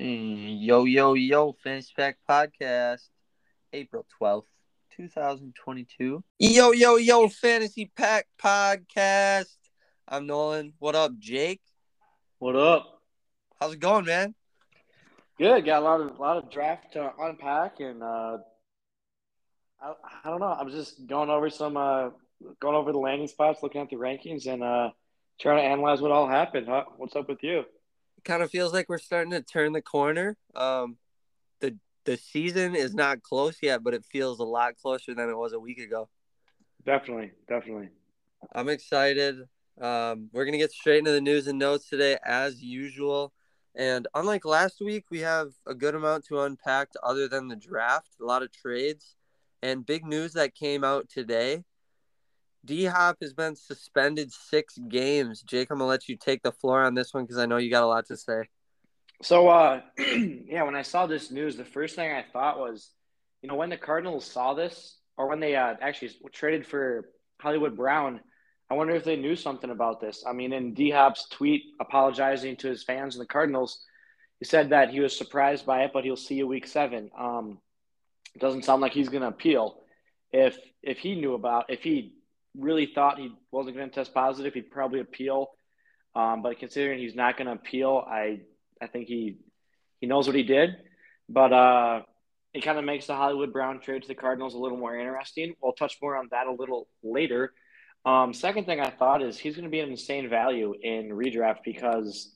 Yo, yo, yo, Fantasy Pack Podcast, April 12th, 2022. Yo, yo, yo, Fantasy Pack Podcast. I'm Nolan. What up, Jake? What up? How's it going, man? Good. Got a lot of lot of draft to unpack, and uh, I, I don't know. I'm just going over some uh, going over the landing spots, looking at the rankings, and uh, trying to analyze what all happened. Huh? What's up with you? Kind of feels like we're starting to turn the corner. Um, the the season is not close yet, but it feels a lot closer than it was a week ago. Definitely, definitely. I'm excited. Um, we're gonna get straight into the news and notes today, as usual. And unlike last week, we have a good amount to unpack other than the draft, a lot of trades, and big news that came out today. D Hop has been suspended six games. Jake, I'm gonna let you take the floor on this one because I know you got a lot to say. So, uh, yeah, when I saw this news, the first thing I thought was, you know, when the Cardinals saw this, or when they uh, actually traded for Hollywood Brown, I wonder if they knew something about this. I mean, in D Hop's tweet apologizing to his fans and the Cardinals, he said that he was surprised by it, but he'll see you week seven. Um, it doesn't sound like he's going to appeal. If if he knew about, if he really thought he wasn't going to test positive, he'd probably appeal. Um, but considering he's not going to appeal, I I think he he knows what he did. But uh, it kind of makes the Hollywood Brown trade to the Cardinals a little more interesting. We'll touch more on that a little later. Um, second thing I thought is he's going to be an insane value in redraft because,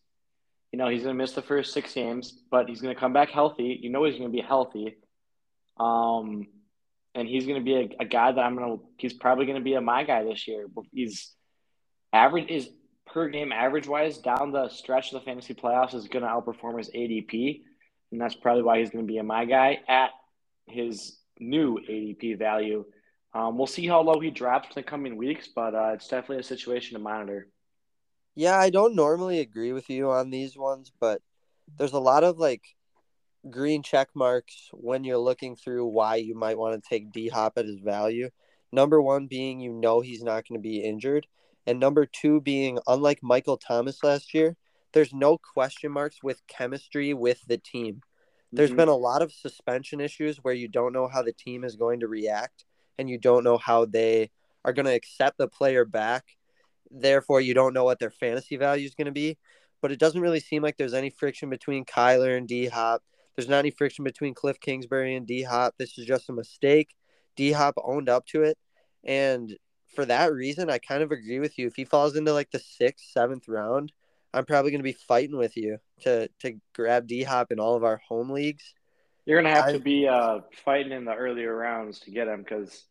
you know, he's going to miss the first six games, but he's going to come back healthy. You know, he's going to be healthy. Um, and he's going to be a, a, guy that I'm going to. He's probably going to be a my guy this year. He's average is per game average wise down the stretch of the fantasy playoffs is going to outperform his ADP, and that's probably why he's going to be a my guy at his new ADP value. Um, we'll see how low he drops in the coming weeks, but uh, it's definitely a situation to monitor. Yeah, I don't normally agree with you on these ones, but there's a lot of like green check marks when you're looking through why you might want to take D Hop at his value. Number one being you know he's not going to be injured. And number two being unlike Michael Thomas last year, there's no question marks with chemistry with the team. There's mm-hmm. been a lot of suspension issues where you don't know how the team is going to react and you don't know how they are going to accept the player back. Therefore, you don't know what their fantasy value is going to be. But it doesn't really seem like there's any friction between Kyler and D Hop. There's not any friction between Cliff Kingsbury and D Hop. This is just a mistake. D Hop owned up to it. And for that reason, I kind of agree with you. If he falls into like the sixth, seventh round, I'm probably going to be fighting with you to to grab D Hop in all of our home leagues. You're going to have I, to be uh, fighting in the earlier rounds to get him because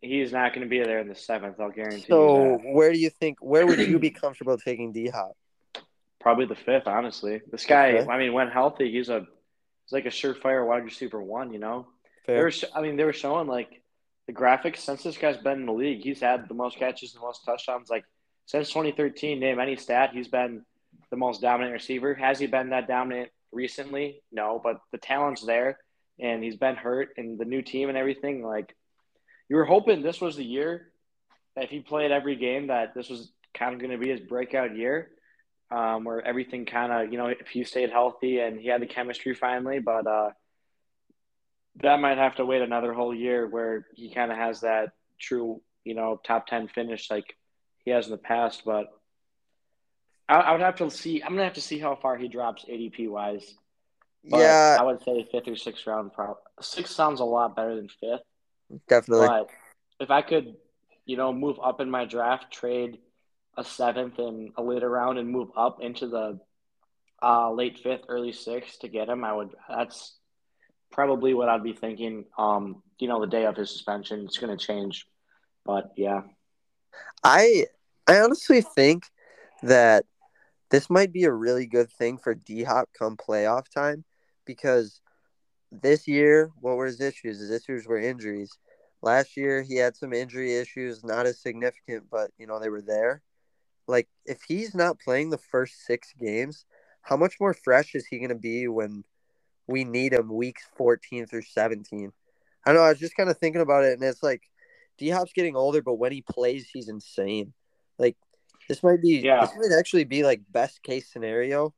he's not going to be there in the seventh. I'll guarantee. So, where do you think? Where would you be comfortable taking D Hop? Probably the fifth, honestly. This guy, I mean, when healthy, he's a it's like a surefire wide receiver one, you know. Fair. Were, I mean, they were showing like the graphics since this guy's been in the league, he's had the most catches and the most touchdowns. Like since 2013, name any stat, he's been the most dominant receiver. Has he been that dominant recently? No, but the talent's there, and he's been hurt, and the new team and everything. Like you were hoping this was the year that if he played every game, that this was kind of going to be his breakout year um, where everything kind of, you know, if he stayed healthy and he had the chemistry finally, but uh, that might have to wait another whole year where he kind of has that true, you know, top 10 finish like he has in the past. But I, I would have to see, I'm going to have to see how far he drops ADP wise. But yeah. I would say fifth or sixth round. Probably. Six sounds a lot better than fifth. Definitely. But if I could, you know, move up in my draft, trade – a seventh and a later round and move up into the uh, late fifth, early sixth to get him, I would. That's probably what I'd be thinking. Um, you know, the day of his suspension, it's going to change, but yeah. I I honestly think that this might be a really good thing for D Hop come playoff time because this year, what were his issues? His issues were injuries. Last year, he had some injury issues, not as significant, but you know they were there. Like if he's not playing the first six games, how much more fresh is he going to be when we need him weeks 14 through 17? I know I was just kind of thinking about it, and it's like D Hop's getting older, but when he plays, he's insane. Like this might be, yeah. this might actually be like best case scenario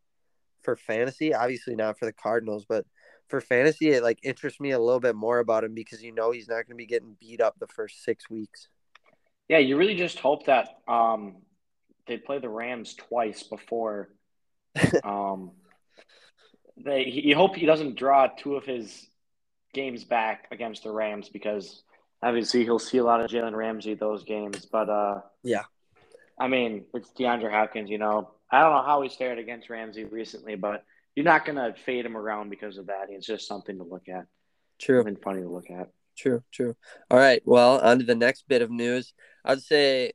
for fantasy. Obviously not for the Cardinals, but for fantasy, it like interests me a little bit more about him because you know he's not going to be getting beat up the first six weeks. Yeah, you really just hope that um, they play the Rams twice before. um, they you hope he doesn't draw two of his games back against the Rams because obviously he'll see a lot of Jalen Ramsey those games. But uh, yeah, I mean it's DeAndre Hopkins. You know, I don't know how he fared against Ramsey recently, but you're not gonna fade him around because of that. It's just something to look at. True. and funny to look at. True. True. All right. Well, on to the next bit of news. I'd say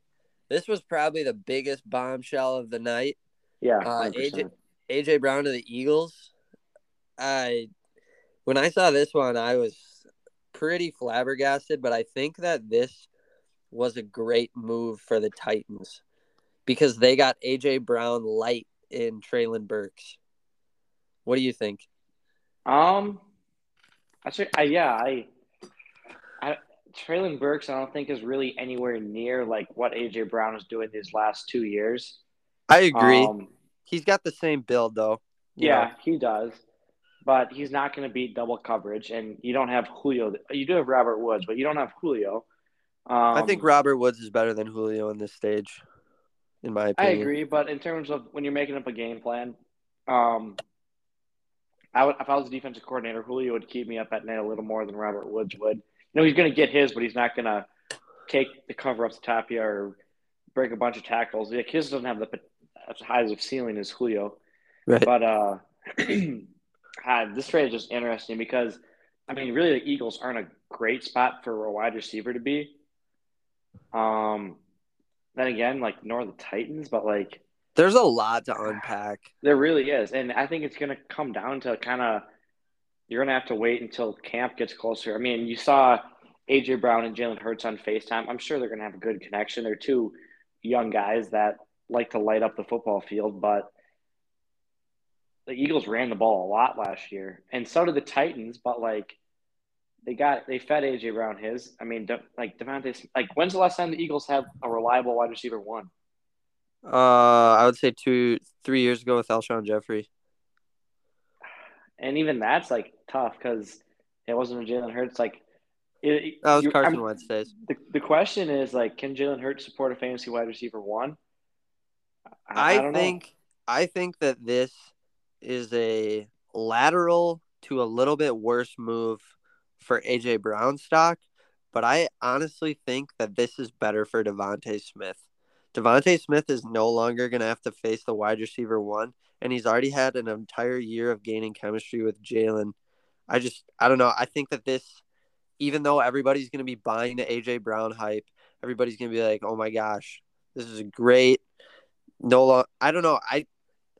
this was probably the biggest bombshell of the night. Yeah. Uh, AJ AJ Brown to the Eagles. I when I saw this one, I was pretty flabbergasted, but I think that this was a great move for the Titans because they got AJ Brown light in Treylon Burks. What do you think? Um, actually, I, yeah, I, I, Treylon Burks, I don't think is really anywhere near like what AJ Brown is doing these last two years. I agree. Um, He's got the same build though. Yeah, know? he does but he's not going to beat double coverage. And you don't have Julio. You do have Robert Woods, but you don't have Julio. Um, I think um, Robert Woods is better than Julio in this stage, in my opinion. I agree, but in terms of when you're making up a game plan, um, I would, if I was a defensive coordinator, Julio would keep me up at night a little more than Robert Woods would. You know, he's going to get his, but he's not going to take the cover up the top you or break a bunch of tackles. Like his doesn't have the as high of ceiling as Julio, right. but uh. God, this trade is just interesting because, I mean, really the Eagles aren't a great spot for a wide receiver to be. Um, then again, like nor the Titans, but like there's a lot to unpack. There really is, and I think it's going to come down to kind of you're going to have to wait until camp gets closer. I mean, you saw AJ Brown and Jalen Hurts on Facetime. I'm sure they're going to have a good connection. They're two young guys that like to light up the football field, but the Eagles ran the ball a lot last year, and so did the Titans. But like, they got they fed AJ Brown his. I mean, De, like DeVonta. Like, when's the last time the Eagles had a reliable wide receiver one? Uh, I would say two, three years ago with Alshon Jeffery. And even that's like tough because it wasn't a Jalen Hurts. Like, it, that was Carson Wentz days. The, the question is like, can Jalen Hurts support a fantasy wide receiver one? I, I think know. I think that this is a lateral to a little bit worse move for AJ Brown stock, but I honestly think that this is better for DeVonta Smith. DeVonta Smith is no longer going to have to face the wide receiver one, and he's already had an entire year of gaining chemistry with Jalen. I just, I don't know. I think that this, even though everybody's going to be buying the AJ Brown hype, everybody's going to be like, oh my gosh, this is a great. No, long, I don't know. I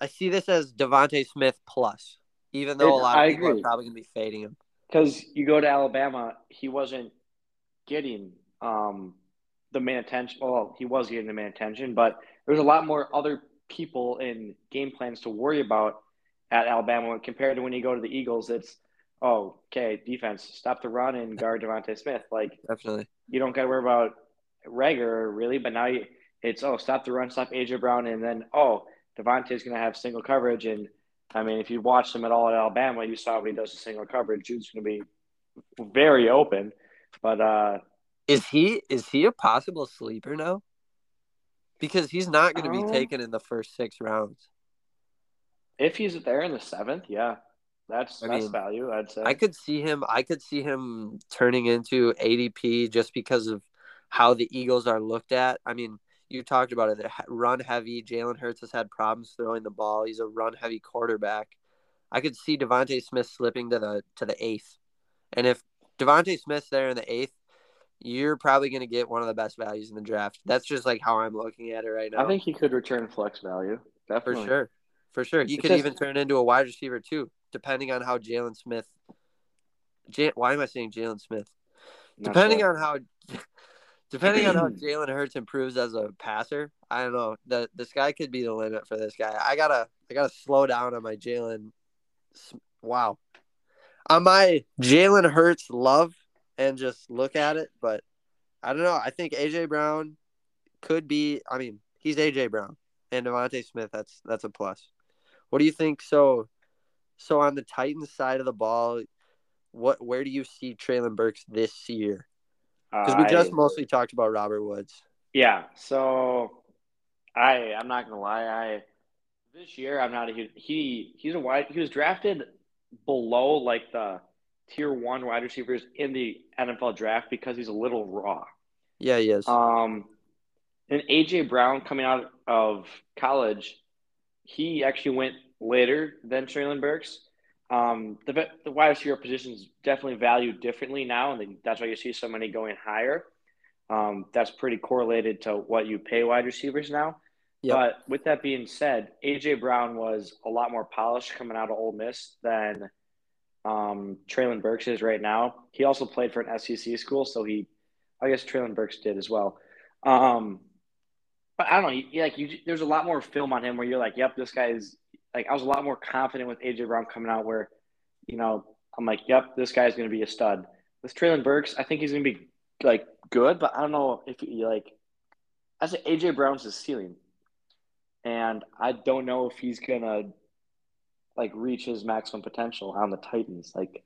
I see this as DeVonta Smith plus, even though it, a lot of I people agree. are probably going to be fading him. Because you go to Alabama, he wasn't getting um, the main attention. Well, he was getting the main attention, but there's a lot more other people in game plans to worry about at Alabama compared to when you go to the Eagles. It's oh, okay, defense, stop the run and guard DeVonta Smith. Like definitely, you don't got to worry about Reagor really, but now you, it's oh, stop the run, stop AJ Brown, and then oh, is going to have single coverage. And I mean, if you watched him at all at Alabama, you saw what he does to single coverage. Jude's going to be very open. But uh, is he is he a possible sleeper now? Because he's not going to be um, taken in the first six rounds. If he's there in the seventh, yeah, that's I that's mean, value. I'd say I could see him. I could see him turning into ADP just because of how the Eagles are looked at. I mean, you talked about it. They're run heavy. Jalen Hurts has had problems throwing the ball. He's a run heavy quarterback. I could see DeVonta Smith slipping to the to the eighth, and if DeVonta Smith's there in the eighth, you're probably going to get one of the best values in the draft. That's just like how I'm looking at it right now. I think he could return flex value. Definitely. For sure. For sure. He it's could just... even turn into a wide receiver too, depending on how Jalen Smith. J- Why am I saying Jalen Smith? Not depending sure. on how Depending on how Jalen Hurts improves as a passer, I don't know. The the sky could be the limit for this guy. I gotta I gotta slow down on my Jalen. Wow, on my Jalen Hurts love and just look at it. But I don't know. I think AJ Brown could be. I mean, he's AJ Brown and DeVonta Smith. That's that's a plus. What do you think? So, so on the Titans side of the ball, what where do you see Treylon Burks this year? Because we just I- mostly talked about Robert Woods. Yeah, so I I'm not gonna lie, I this year I'm not a huge he he's a wide he was drafted below like the tier one wide receivers in the NFL draft because he's a little raw. Yeah, he is. Um and AJ Brown coming out of college, he actually went later than Treylon Burks. Um, the the wide receiver position is definitely valued differently now, and that's why you see so many going higher. Um, that's pretty correlated to what you pay wide receivers now. Yep. But with that being said, AJ Brown was a lot more polished coming out of Ole Miss than um, Treylon Burks is right now. He also played for an SEC school, so he, I guess Treylon Burks did as well. Um, but I don't know. You, like you, there's a lot more film on him where you're like, "Yep, this guy is." Like I was a lot more confident with AJ Brown coming out, where, you know, I'm like, "Yep, this guy's going to be a stud." With Treylon Burks, I think he's going to be like good, but I don't know if he like. I say AJ Brown's his ceiling, and I don't know if he's gonna like reach his maximum potential on the Titans. Like,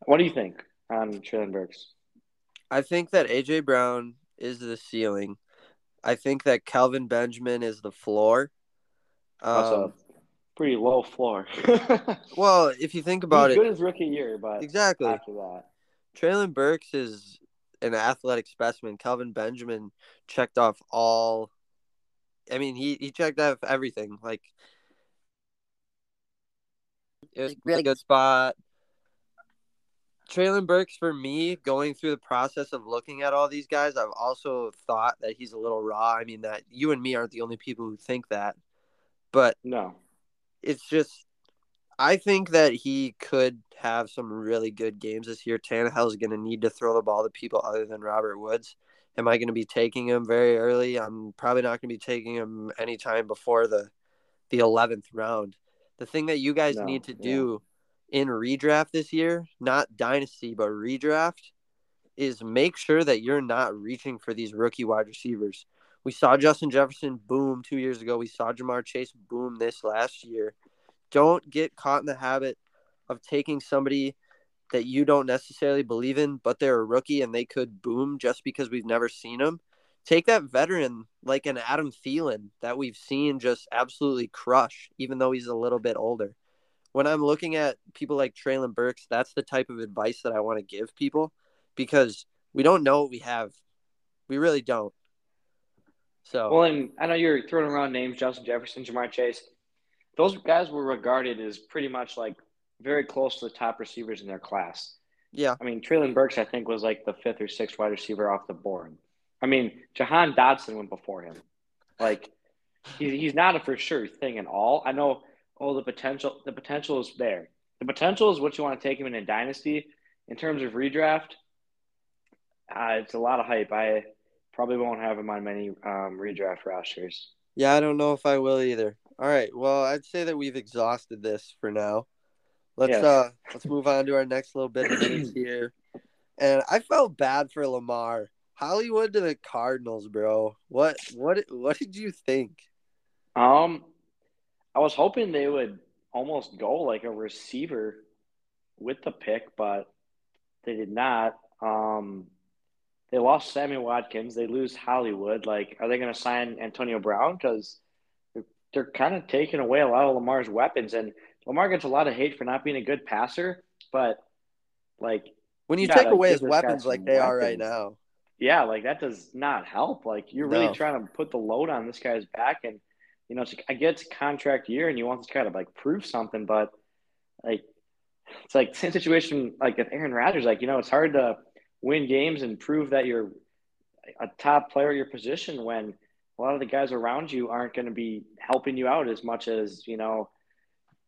what do you think on Treylon Burks? I think that AJ Brown is the ceiling. I think that Kelvin Benjamin is the floor. Um, pretty low floor. well, if you think about He's it, good his rookie year, but exactly. after that, Treylon Burks is an athletic specimen. Kelvin Benjamin checked off all. I mean, he he checked off everything. Like it was a really good spot. Treylon Burks, for me, going through the process of looking at all these guys, I've also thought that he's a little raw. I mean, that you and me aren't the only people who think that, but no. It's just I think that he could have some really good games this year. Tannehill's going to need to throw the ball to people other than Robert Woods. Am I going to be taking him very early? I'm probably not going to be taking him anytime before the the 11th round. The thing that you guys No, need to yeah. do in redraft this year, not dynasty, but redraft, is make sure that you're not reaching for these rookie wide receivers. We saw Justin Jefferson boom two years ago. We saw Ja'Marr Chase boom this last year. Don't get caught in the habit of taking somebody that you don't necessarily believe in, but they're a rookie and they could boom just because we've never seen them. Take that veteran like an Adam Thielen that we've seen just absolutely crush, even though he's a little bit older. When I'm looking at people like Treylon Burks, that's the type of advice that I want to give people because we don't know what we have. We really don't. So Well, and I know you're throwing around names: Justin Jefferson, Ja'Marr Chase. Those guys were regarded as pretty much like very close to the top receivers in their class. yeah, I mean, Treylon Burks, I think, was like the fifth or sixth wide receiver off the board. I mean, Jahan Dotson went before him. Like, he, he's not a for sure thing at all. I know, oh, the potential, the potential is there. The potential is what you want to take him in a dynasty. In terms of redraft, uh, it's a lot of hype. I probably won't have him on many um, redraft rosters. yeah, I don't know if I will either. All right, well, I'd say that we've exhausted this for now. Let's Yes. uh let's move on to our next little bit of news here. And I felt bad for Lamar. Hollywood to the Cardinals, bro. What what what did you think? Um, I was hoping they would almost go like a receiver with the pick, but they did not. Um, they lost Sammy Watkins. They lose Hollywood. Like, are they going to sign Antonio Brown? Because they're, they're kind of taking away a lot of Lamar's weapons, and Lamar gets a lot of hate for not being a good passer. But like, When you Yeah, take away his weapons like they are right now. yeah, like that does not help. Like you're really trying to put the load on this guy's back, and you know, it's, I get it's a contract year, and you want this guy to like prove something, but like it's like same situation like with Aaron Rodgers. Like you know, it's hard to win games and prove that you're a top player at your position when a lot of the guys around you aren't going to be helping you out as much as you know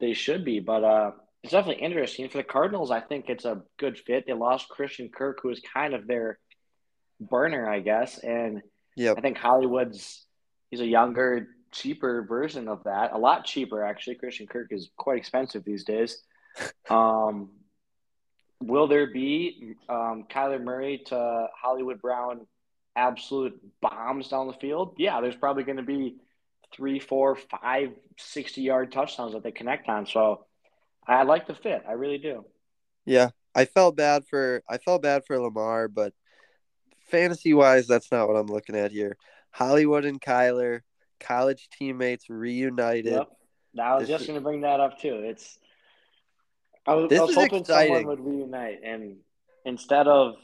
they should be. But uh, it's definitely interesting for the Cardinals. I think it's a good fit. They lost Christian Kirk, who is kind of their burner, I guess, and Yep. I think Hollywood's he's a younger, cheaper version of that. A lot cheaper, actually. Christian Kirk is quite expensive these days. Um, will there be um, Kyler Murray to Hollywood Brown absolute bombs down the field? Yeah, there's probably going to be three, four, five, 60 yard touchdowns that they connect on. So I like the fit. I really do. Yeah, I felt bad for I felt bad for Lamar, but fantasy wise, that's not what I'm looking at here. Hollywood and Kyler, college teammates reunited. Yep. I was This just is- going to bring that up too. It's I was, This I was hoping exciting. someone would reunite, and instead of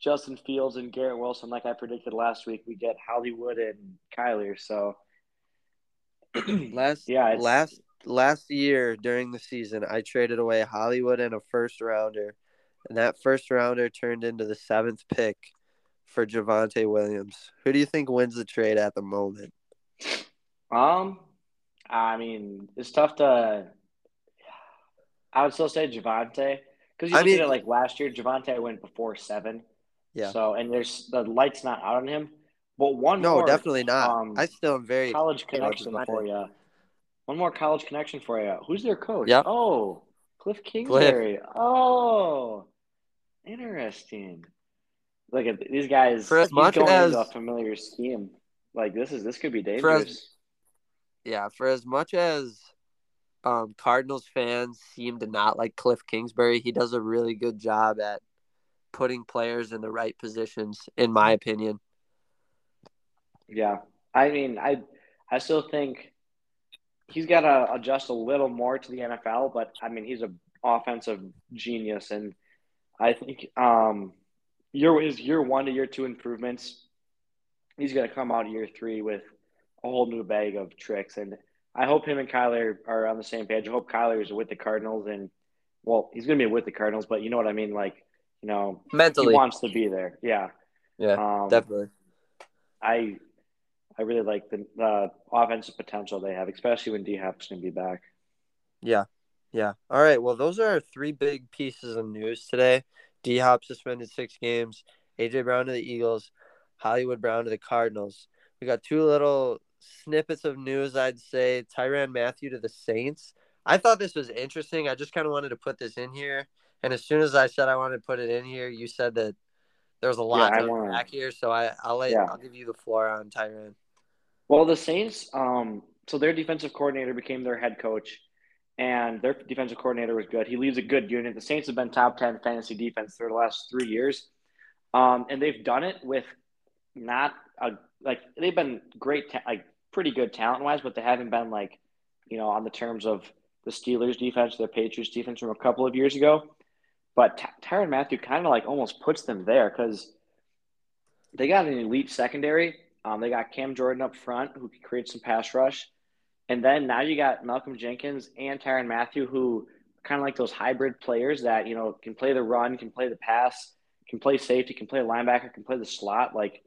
Justin Fields and Garrett Wilson, like I predicted last week, we get Hollywood and Kyler. So Last Yeah, last last year during the season, I traded away Hollywood and a first rounder, and that first rounder turned into the seventh pick for Javonte Williams. Who do you think wins the trade at the moment? Um, I mean, it's tough to. I would still say Javonte because you I mean- at it like last year, Javonte went before seven. Yeah. So and there's the light's not out on him, but one No, more definitely not. um, I still am very college connection for you. One more college connection for you. Who's their coach? Yep. Oh, Cliff Kingsbury. Oh, interesting. Look at these guys. For as much going as- a familiar scheme. Like this is this could be For as- dangerous. Yeah, for as much as um, Cardinals fans seem to not like Cliff Kingsbury, he does a really good job at putting players in the right positions, in my opinion. Yeah, I mean, I I still think he's got to adjust a little more to the NFL, but I mean, he's an offensive genius, and I think um, year his year one to year two improvements, he's going to come out year three with a whole new bag of tricks, and I hope him and Kyler are on the same page. I hope Kyler is with the Cardinals, and well, he's going to be with the Cardinals, but you know what I mean, like you know, mentally he wants to be there. Yeah, yeah, um, definitely. I I really like the uh, offensive potential they have, especially when D Hop's going to be back. Yeah. Yeah. All right. Well, those are our three big pieces of news today. D Hop suspended six games, AJ Brown to the Eagles, Hollywood Brown to the Cardinals. We got two little snippets of news, I'd say. Tyrann Mathieu to the Saints. I thought this was interesting. I just kind of wanted to put this in here. And as soon as I said I wanted to put it in here, you said that there was a lot Yeah, to unpack here. So I, I'll let Yeah. I'll give you the floor on Tyrann. Well, the Saints, um, so their defensive coordinator became their head coach, and their defensive coordinator was good. He leads a good unit. The Saints have been top ten fantasy defense for the last three years, um, and they've done it with not a like they've been great, ta- like pretty good talent wise, but they haven't been like you know on the terms of the Steelers defense, the Patriots defense from a couple of years ago. But Ty- Tyrann Mathieu kind of like almost puts them there because they got an elite secondary. Um, they got Cam Jordan up front who can create some pass rush. And then now you got Malcolm Jenkins and Tyrann Mathieu who kind of like those hybrid players that, you know, can play the run, can play the pass, can play safety, can play linebacker, can play the slot. Like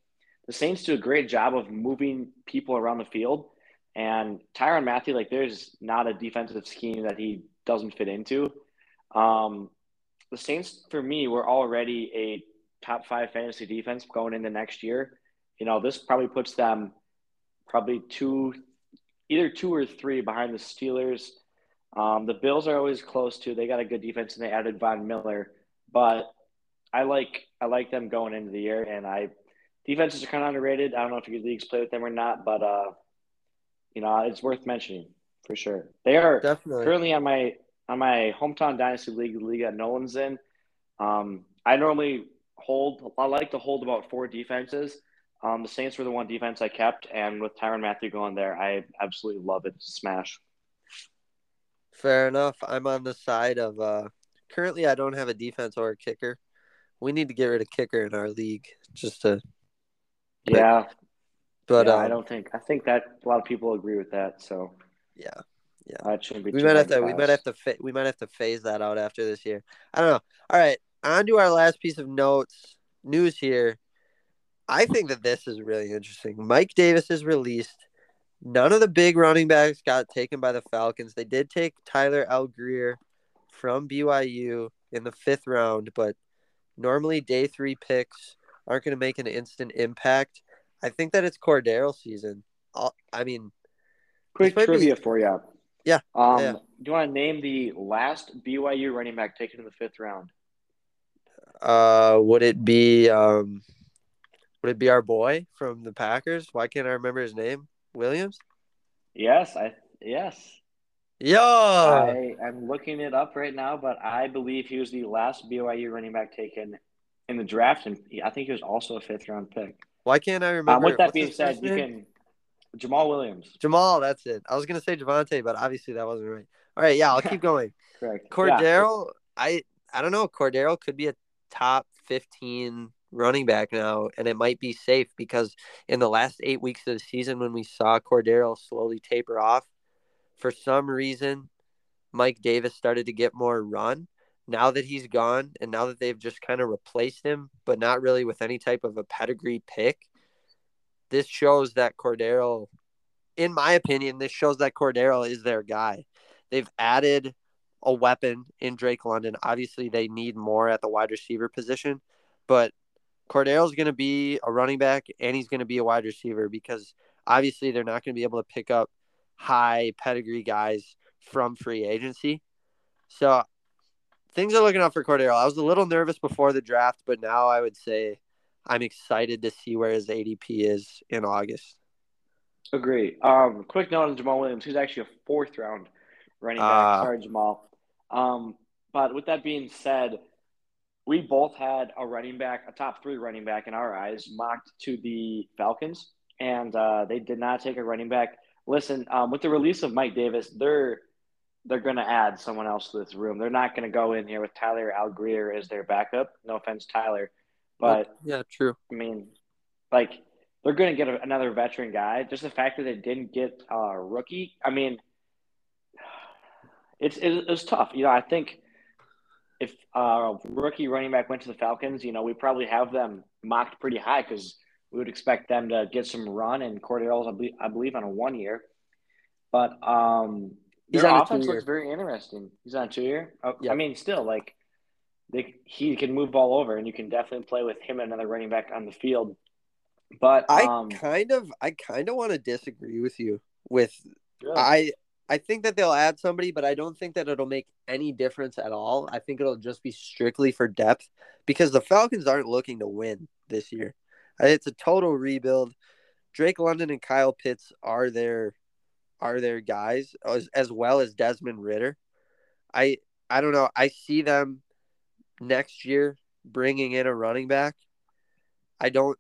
the Saints do a great job of moving people around the field. And Tyrann Mathieu, like there's not a defensive scheme that he doesn't fit into. Um, the Saints, for me, were already a top five fantasy defense going into next year. You know, this probably puts them probably two, either two or three behind the Steelers. Um, the Bills are always close to. They got a good defense and they added Von Miller, but I like I like them going into the year. And I defenses are kind of underrated. I don't know if your leagues play with them or not, but uh, you know, it's worth mentioning for sure. They are Definitely. currently on my on my hometown dynasty league, the league that Nolan's in. Um, I normally hold. I like to hold about four defenses. Um, the Saints were the one defense I kept, and with Tyrann Mathieu going there, I absolutely love it. Smash. Fair enough. I'm on the side of uh currently I don't have a defense or a kicker. We need to get rid of kicker in our league just to But- Yeah, but yeah, um, I don't think. I think that a lot of people agree with that. So yeah. Yeah, that shouldn't be. We might have to we might have to fa- we might have to phase that out after this year. I don't know. All right, on to our last piece of notes news here. I think that this is really interesting. Mike Davis is released. None of the big running backs got taken by the Falcons. They did take Tyler Allgeier from BYU in the fifth round, but normally day three picks aren't going to make an instant impact. I think that it's Cordarrelle season. I'll- I mean, Quick might be- trivia for you. Yeah, Um, yeah. Do you want to name the last BYU running back taken in the fifth round? Uh, would it be um, would it be our boy from the Packers? Why can't I remember his name? Williams. Yes, I yes. Yo, I am looking it up right now, but I believe he was the last BYU running back taken in the draft, and I think he was also a fifth round pick. why can't I remember? Um, with that what's being said, you can Jamaal Williams, Jamaal, that's it. I was gonna say Javonte, but obviously that wasn't right. All right, yeah, I'll keep going. correct? Yeah. Cordarrelle, I I don't know. Cordarrelle could be a top fifteen running back now, and it might be safe because in the last eight weeks of the season, when we saw Cordarrelle slowly taper off, for some reason, Mike Davis started to get more run. Now that he's gone, and now that they've just kind of replaced him, but not really with any type of a pedigree pick, this shows that Cordarrelle, in my opinion, this shows that Cordarrelle is their guy. They've added a weapon in Drake London. Obviously, they need more at the wide receiver position, but Cordarrelle's going to be a running back and he's going to be a wide receiver because obviously they're not going to be able to pick up high pedigree guys from free agency. So things are looking up for Cordarrelle. I was a little nervous before the draft, but now I would say I'm excited to see where his ADP is in August. Agree. Um, quick note on Jamaal Williams. He's actually a fourth round running back. Ah. Sorry, Jamaal. Um, but with that being said, we both had a running back, a top three running back in our eyes, mocked to the Falcons, and uh, they did not take a running back. Listen, um, with the release of Mike Davis, they're they're going to add someone else to this room. They're not going to go in here with Tyler Allgeier as their backup. No offense, Tyler, but yeah, true. I mean, like they're going to get a, another veteran guy. Just the fact that they didn't get a rookie. I mean, it's it, it was tough. You know, I think if a rookie running back went to the Falcons, you know, we probably have them mocked pretty high because we would expect them to get some run. And Cordarrelle's, I believe, I believe on a one year, but um, He's their on offense looks very interesting. He's on two year. Oh, Yeah. I mean, still like. They, he can move all over, and you can definitely play with him and another running back on the field. But I um, kind of I kind of want to disagree with you with I I think that they'll add somebody, but I don't think that it'll make any difference at all. I think it'll just be strictly for depth because the Falcons aren't looking to win this year. It's a total rebuild. Drake London and Kyle Pitts are their are their guys as, as well as Desmond Ridder. I I don't know. I see them next year bringing in a running back. I don't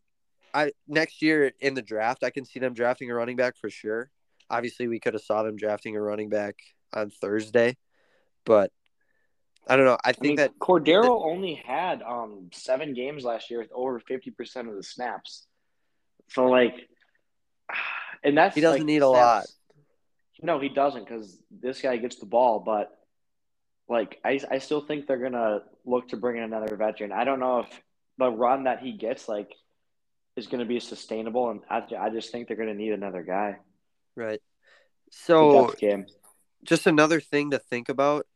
I next year in the draft, I can see them drafting a running back for sure. Obviously, we could have saw them drafting a running back on Thursday, but I don't know. I I think mean, that Cordarrelle only had um seven games last year with over fifty percent of the snaps. So like, and that's He doesn't like, need a lot. No, he doesn't because this guy gets the ball. But like, I I still think they're gonna look to bring in another veteran. I don't know if the run that he gets like is gonna be sustainable, and I I just think they're gonna need another guy. right. So, game. just another thing to think about.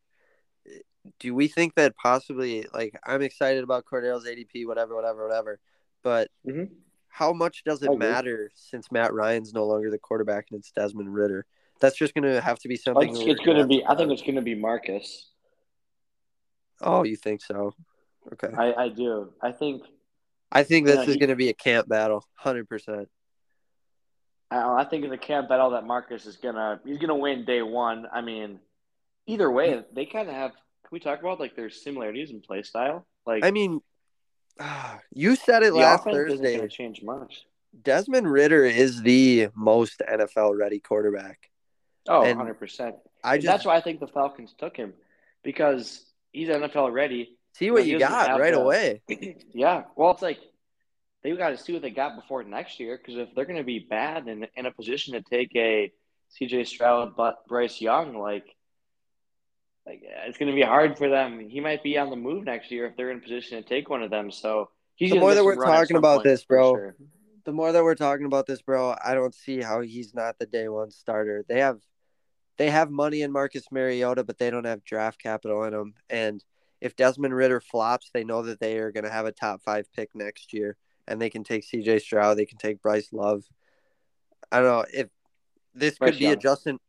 Do we think that possibly, like, I'm excited about Cordarrelle's ADP, whatever, whatever, whatever, but Mhm. how much does it matter since Matt Ryan's no longer the quarterback and it's Desmond Ridder? That's just going to have to be something. It's, we're it's gonna be. I think it's gonna be Marcus. Oh, you think so? Okay. I I do. I think. I think this Yeah, is going to be a camp battle, hundred percent. I, I think in the camp battle that Marcus is gonna he's gonna win day one. I mean, either way, mm-hmm. they kind of have. Can we talk about like their similarities in play style? Like, I mean, you said it last Thursday. change much. Desmond Ridder is the most NFL ready quarterback. Oh, And 100 percent. I just That's why I think the Falcons took him because he's NFL ready. see what you got right away. yeah. Well, it's like they got to see what they got before next year because if they're going to be bad and in a position to take a CJ Stroud, but Bryce Young, like, like it's going to be hard for them. He might be on the move next year if they're in position to take one of them. So he's The more that we're talking about this, bro, sure. The more that we're talking about this, bro, I don't see how he's not the day one starter. They have they have money in Marcus Mariota, but they don't have draft capital in them. And if Desmond Ridder flops, they know that they are going to have a top five pick next year, and they can take C.J. Stroud, they can take Bryce Love. I don't know if this Bryce could be a Justin.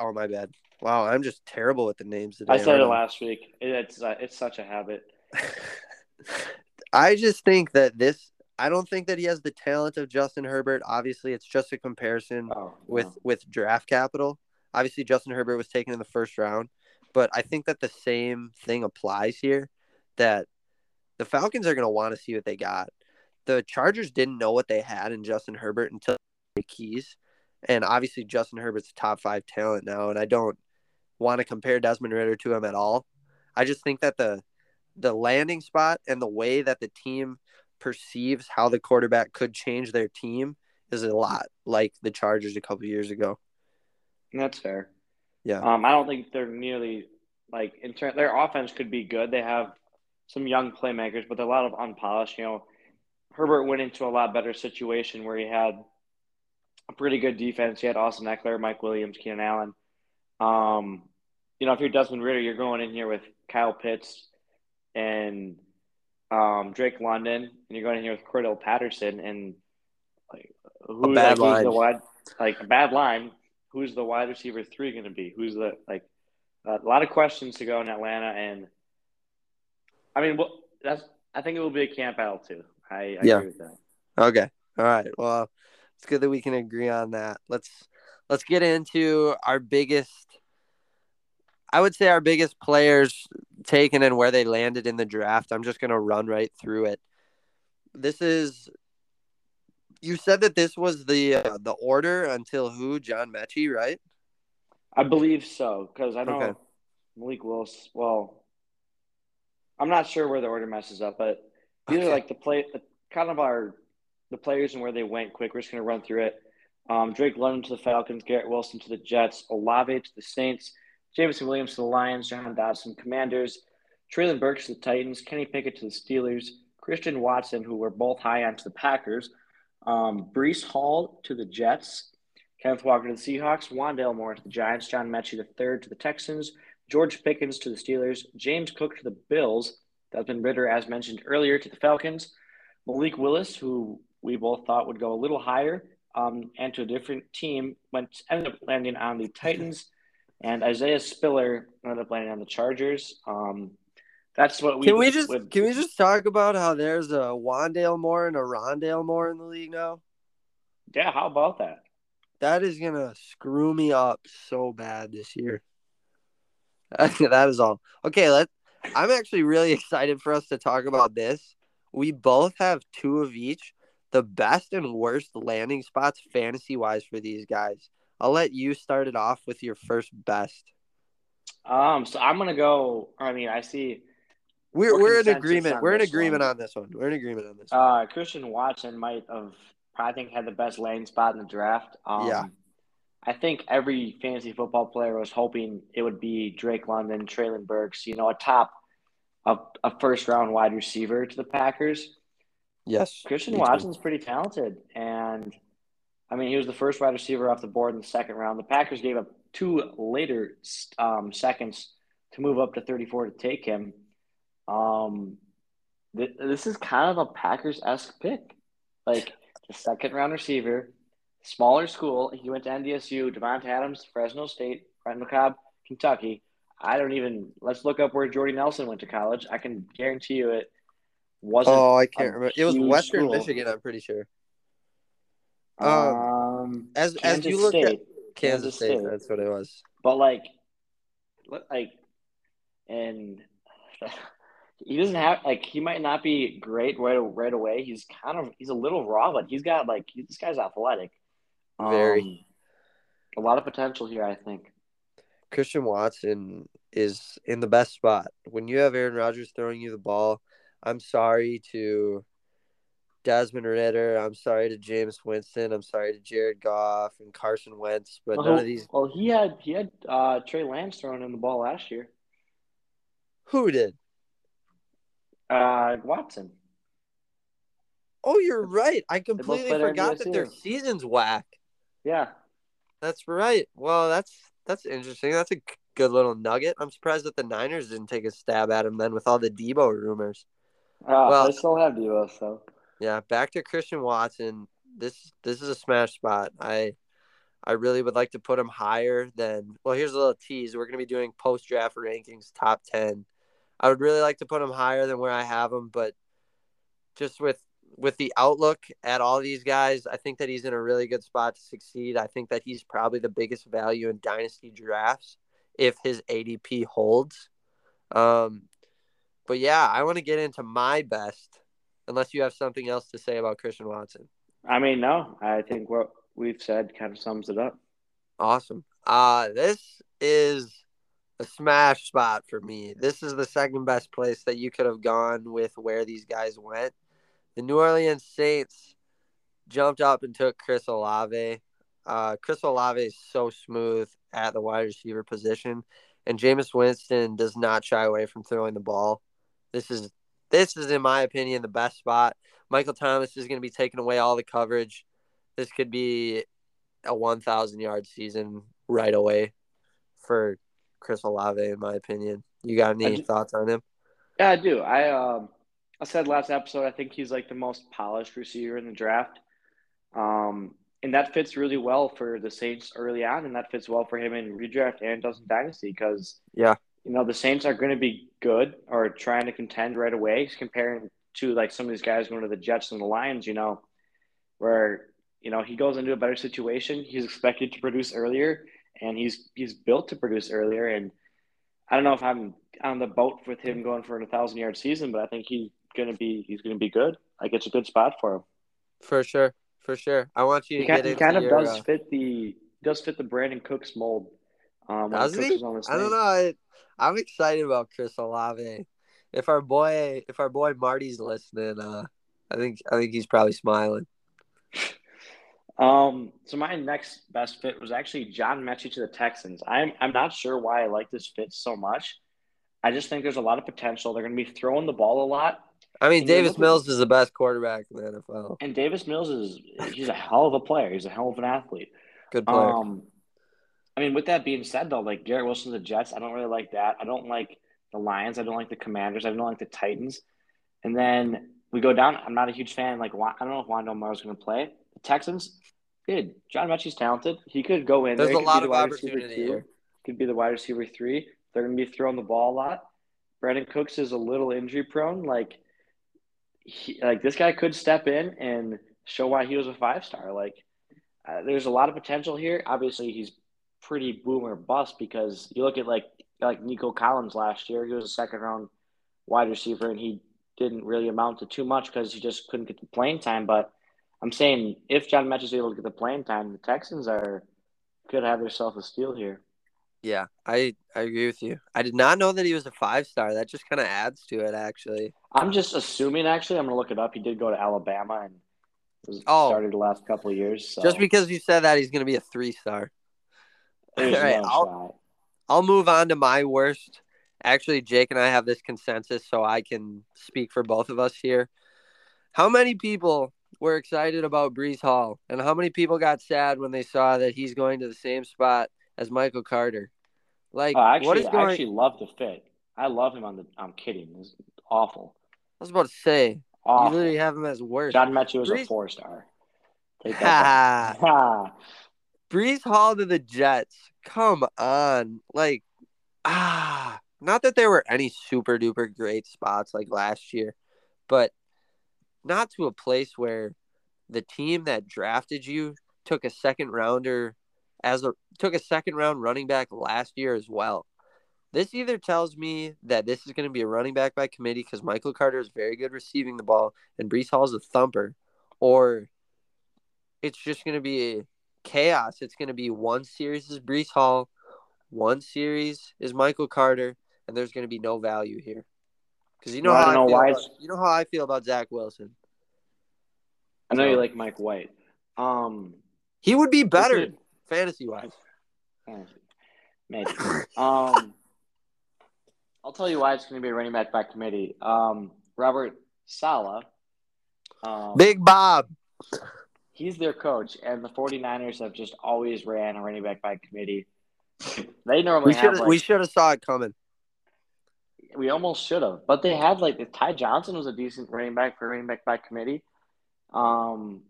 Oh my bad. Wow, I'm just terrible with the names today. I said it I? last week. It's uh, it's such a habit. I just think that this I don't think that he has the talent of Justin Herbert. Obviously, it's just a comparison Oh, with wow. with draft capital. Obviously, Justin Herbert was taken in the first round, but I think that the same thing applies here. That the Falcons are going to want to see what they got. The Chargers didn't know what they had in Justin Herbert until the keys, and obviously Justin Herbert's top five talent now, and I don't want to compare Desmond Ridder to him at all. I just think that the the landing spot and the way that the team perceives how the quarterback could change their team is a lot like the Chargers a couple years ago. That's fair. Yeah. Um, I don't think they're nearly like in turn. Their offense could be good. They have some young playmakers, but a lot of unpolished. You know, Herbert went into a lot better situation where he had a pretty good defense. He had Austin Ekeler, Mike Williams, Keenan Allen. Um, you know, if you're Desmond Ridder, you're going in here with Kyle Pitts and um, Drake London, and you're going in here with Cordarrelle Patterson, and like who bad like, who's the wide like a bad line. Who's the wide receiver three going to be? Who's the like a lot of questions to go in Atlanta, and I mean, well, that's I think it will be a camp battle too. I, I Yeah. agree with that. Okay. All right. Well, it's good that we can agree on that. Let's let's get into our biggest I would say our biggest players taken and where they landed in the draft. I'm just going to run right through it. This is you said that this was the uh, the order until who? John Metchie, right? I believe so because I know Okay. Malik Willis. Well, I'm not sure where the order messes up, but these Okay. are like the play, the, kind of our the players and where they went. Quick, we're just gonna run through it. Um, Drake London to the Falcons, Garrett Wilson to the Jets, Olave to the Saints, Jameson Williams to the Lions, Jahan Dotson Commanders, Treylon Burks to the Titans, Kenny Pickett to the Steelers, Christian Watson, who were both high on to the Packers, um, Breece Hall to the Jets, Kenneth Walker to the Seahawks, Wandale Moore to the Giants, John the third to the Texans, George Pickens to the Steelers, James Cook to the Bills, Desmond Ridder, as mentioned earlier, to the Falcons, Malik Willis, who we both thought would go a little higher, um, and to a different team, went ended up landing on the Titans, and Isaiah Spiller ended up landing on the Chargers. Um, that's what we Can we just would- can we just talk about how there's a Wandale Moore and a Rondale Moore in the league now? yeah. How about that? That is gonna screw me up so bad this year. that is all. Okay, let I'm actually really excited for us to talk about this. We both have two of each, the best and worst landing spots fantasy wise for these guys. I'll let you start it off with your first best. Um, so I'm gonna go. I mean, I see. We're We're in agreement. We're in agreement one. on this one. We're in agreement on this. one. Uh, Christian Watson might have, I think, had the best landing spot in the draft. Um, Yeah. I think every fantasy football player was hoping it would be Drake London, Treylon Burks, you know, a top, a, a first round wide receiver to the Packers. yes. Christian. Watson's pretty talented. And I mean, he was the first wide receiver off the board in the second round. The Packers gave up two later um, seconds to move up to 34 to take him. Um, th- this is kind of a Packers esque pick. Like the second round receiver, smaller school. He went to NDSU, Davante Adams, Fresno State, Brent McCobb, Kentucky. I don't even, let's look up where Jordy Nelson went to college. I can guarantee you it wasn't. Oh, I can't remember. It was Western school. Michigan, I'm pretty sure. Um, as as Kansas you look at State. Kansas, State, State. that's what it was. But like, like, and he doesn't have like he might not be great right right away. He's kind of he's a little raw, but he's got like he, this guy's athletic. Very. Um, a lot of potential here, I think. Christian Watson is in the best spot. When you have Aaron Rodgers throwing you the ball, I'm sorry to Desmond Ridder. I'm sorry to Jameis Winston. I'm sorry to Jared Goff and Carson Wentz, but none of these. well, he had he had uh, Trey Lance throwing him the ball last year. Who did? Uh, Watson. Oh, you're right. I completely forgot that their season's whack. Yeah. That's right. Well, that's that's interesting. That's a good little nugget. I'm surprised that the Niners didn't take a stab at him then with all the Deebo rumors. Uh, Well- they still have Deebo, so Yeah, back to Christian Watson. This this is a smash spot. I I really would like to put him higher than. Well, here's a little tease. We're gonna be doing post draft rankings, top ten. I would really like to put him higher than where I have him, but just with with the outlook at all these guys, I think that he's in a really good spot to succeed. I think that he's probably the biggest value in dynasty drafts if his ADP holds. Um, but yeah, I want to get into my best, unless you have something else to say about Christian Watson. I mean, no, I think what we've said kind of sums it up. Awesome. Uh, this is a smash spot for me. This is the second best place that you could have gone with where these guys went. The New Orleans Saints jumped up and took Chris Olave. Uh, Chris Olave is so smooth at the wide receiver position, and Jameis Winston does not shy away from throwing the ball. This is this is, in my opinion, the best spot. Michael Thomas is going to be taking away all the coverage. This could be a 1,000 yard season right away for Chris Olave, in my opinion. You got any thoughts on him? Yeah, I do. I um, I said last episode, I think he's like the most polished receiver in the draft. Um, and that fits really well for the Saints early on, and that fits well for him in redraft and does dynasty because yeah, you know the Saints are going to be good or trying to contend right away. Comparing to like some of these guys going to the Jets and the Lions, you know, where you know he goes into a better situation, he's expected to produce earlier, and he's he's built to produce earlier. And I don't know if I'm on the boat with him going for a thousand yard season, but I think he's gonna be he's gonna be good. Like it's a good spot for him. For sure, for sure. I want you to he get. Kind, he kind of your, does uh... fit the does fit the Brandin Cooks mold. Um, does he? I don't know. I, I'm excited about Chris Olave. If our boy, if our boy Marty's listening, uh, I think I think he's probably smiling. Um, so my next best fit was actually John Metchie to the Texans. I'm I'm not sure why I like this fit so much. I just think there's a lot of potential. They're going to be throwing the ball a lot. I mean, and Davis Mills is the best quarterback in the NFL. And Davis Mills is he's a hell of a player. He's a hell of an athlete. Good player. Um, I mean, with that being said, though, like Garrett Wilson, the Jets, I don't really like that. I don't like the Lions. I don't like the Commanders. I don't like the Titans. And then we go down. I'm not a huge fan. Like I don't know if Wando Mars going to play. Texans, good. John Metchie's talented. He could go in. There's there. a lot of opportunity here. Could be the wide receiver three. They're going to be throwing the ball a lot. Brandin Cooks is a little injury prone. Like, he, like this guy could step in and show why he was a five star. Like, uh, there's a lot of potential here. Obviously, he's pretty boomer bust because you look at like like Nico Collins last year. He was a second round wide receiver, and he didn't really amount to too much because he just couldn't get the playing time. But I'm saying if John Metch is able to get the playing time, the Texans are could have themselves a steal here. Yeah, I I agree with you. I did not know that he was a five star. That just kind of adds to it, actually. I'm just assuming. Actually, I'm gonna look it up. He did go to Alabama and was oh, started the last couple of years. So. Just because you said that, he's gonna be a three star. All right, no I'll, I'll move on to my worst. Actually, Jake and I have this consensus, so I can speak for both of us here. How many people were excited about Breece Hall, and how many people got sad when they saw that he's going to the same spot as Michael Carter? Like, oh, actually, what is going? I actually love the fit. I love him on the. I'm kidding. It's awful. I was about to say. Awful. You literally have him as worst. John Metchie was Breece... a four star. Take that. Breece Hall to the Jets. Come on. Like, ah, not that there were any super duper great spots like last year, but not to a place where the team that drafted you took a second rounder as a took a second round running back last year as well. This either tells me that this is going to be a running back by committee because Michael Carter is very good receiving the ball and Breece Hall is a thumper, or it's just going to be chaos. It's going to be one series is Breece Hall, one series is Michael Carter, and there's going to be no value here. Because you know well, how I, know I about, you know how I feel about Zach Wilson. I know so, you like Mike White. Um, he would be better fantasy wise. Maybe. um, I'll tell you why it's going to be a running back by committee. Um, Robert Sala, Um, Big Bob he's their coach, and the 49ers have just always ran a running back by committee. They normally we should like, we should have saw it coming. We almost should have, but they had like Ty Johnson was a decent running back for running back by committee. Um,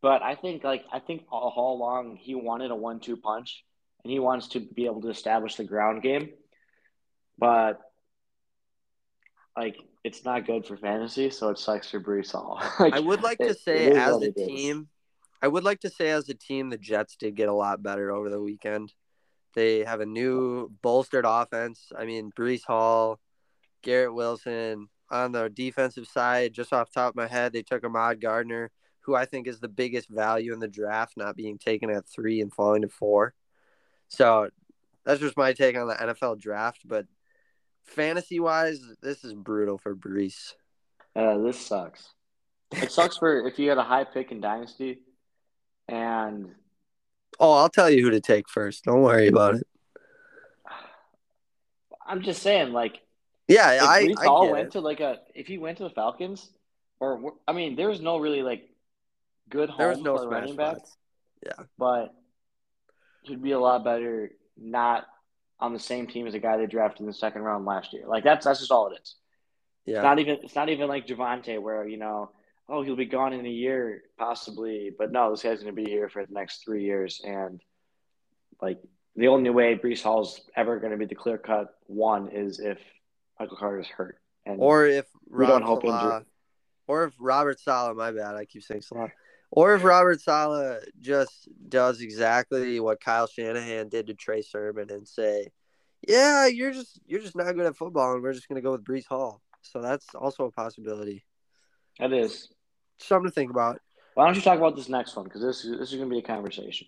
but I think like I think all, all along he wanted a one-two punch, and he wants to be able to establish the ground game. But like it's not good for fantasy, so it sucks for Breece Hall. like, I would like to say, as a it team, I would like to say, as a team, the Jets did get a lot better over the weekend. They have a new bolstered offense. I mean, Breece Hall, Garrett Wilson. On the defensive side, just off top of my head, they took Ahmad Gardner, who I think is the biggest value in the draft, not being taken at three and falling to four. So that's just my take on the NFL draft. But fantasy wise, this is brutal for Breece. Uh, this sucks. It sucks for if you had a high pick in Dynasty, and Oh, I'll tell you who to take first. Don't worry about it. I'm just saying, like, Yeah, if I, Breece I Hall went it. to like a, if he went to the Falcons, or I mean, there was no really like good home There was no for running back, spots. but he'd be a lot better not on the same team as a guy they drafted in the second round last year. Like that's that's just all it is. It's Yeah, not even it's not even like Javonte where you know oh he'll be gone in a year possibly, but no this guy's going to be here for the next three years and like the only way Breece Hall's ever going to be the clear cut one is if Michael Carter's hurt and or if We don't hope Salah, injury. or if Robert Sala, my bad, I keep saying Salah, or if Robert Sala just does exactly what Kyle Shanahan did to Trey Sermon and say, "Yeah, you're just you're just not good at football, and we're just gonna go with Breece Hall." So that's also a possibility. That is. Something to think about. Why don't you talk about this next one because this is this is going to be a conversation.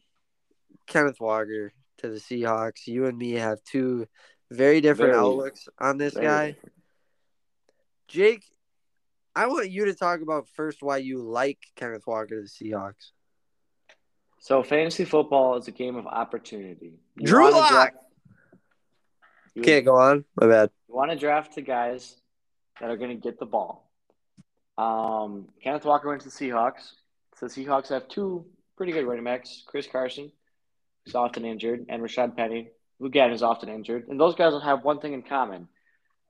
Kenneth Walker to the Seahawks. You and me have two very different Very- outlooks on this guy. different. Jake, I want you to talk about first why you like Kenneth Walker to the Seahawks. So fantasy football is a game of opportunity. You Drew Lock! draft- you- Okay, go on. My bad. You want to draft the guys that are going to get the ball. Um, Kenneth Walker went to the Seahawks. So the Seahawks have two pretty good running backs: Chris Carson, who's often injured, and Rashad Penny, who again is often injured. And those guys will have one thing in common: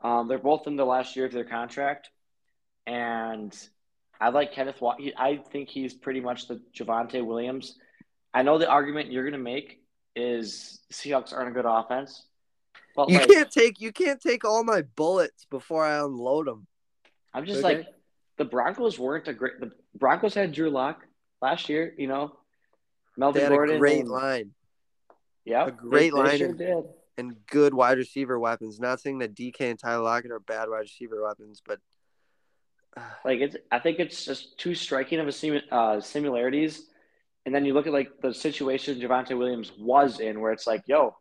um, they're both in the last year of their contract. And I like Kenneth Walker. I think he's pretty much the Javonte Williams. I know the argument you're going to make is Seahawks aren't a good offense. But You like, can't take you can't take all my bullets before I unload them. I'm just Okay. like the Broncos weren't a great. The Broncos had Drew Lock last year. You know, Melvin They had Gordon. a great and, line Yeah, a great they, they line Sure and- did. and good wide receiver weapons. Not saying that DK and Tyler Lockett are bad wide receiver weapons, but uh, Like it's. I think it's just too striking of a sim, uh, similarities. And then you look at like the situation Javonte Williams was in, where it's like, yo,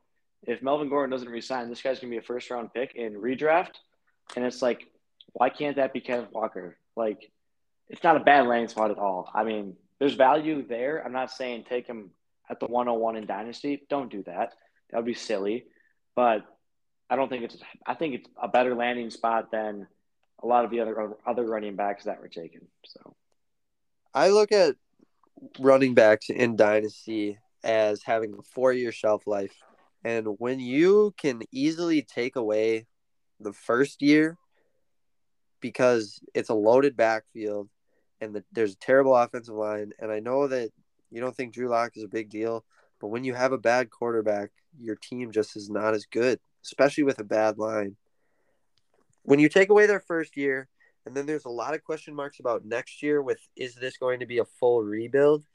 if Melvin Gordon doesn't resign, this guy's gonna be a first round pick in redraft. And it's like, why can't that be Kenneth Walker? Like, it's not a bad landing spot at all. I mean, there's value there. I'm not saying take him at the 101 in Dynasty. Don't do that. That would be silly. But I don't think it's. I think it's a better landing spot than a lot of the other other running backs that were taken. So I look at running backs in dynasty as having a four year shelf life. And when you can easily take away the first year because it's a loaded backfield and the, there's a terrible offensive line, and I know that you don't think Drew Lock is a big deal, but when you have a bad quarterback, your team just is not as good, especially with a bad line. When you take away their first year, and then there's a lot of question marks about next year with is this going to be a full rebuild?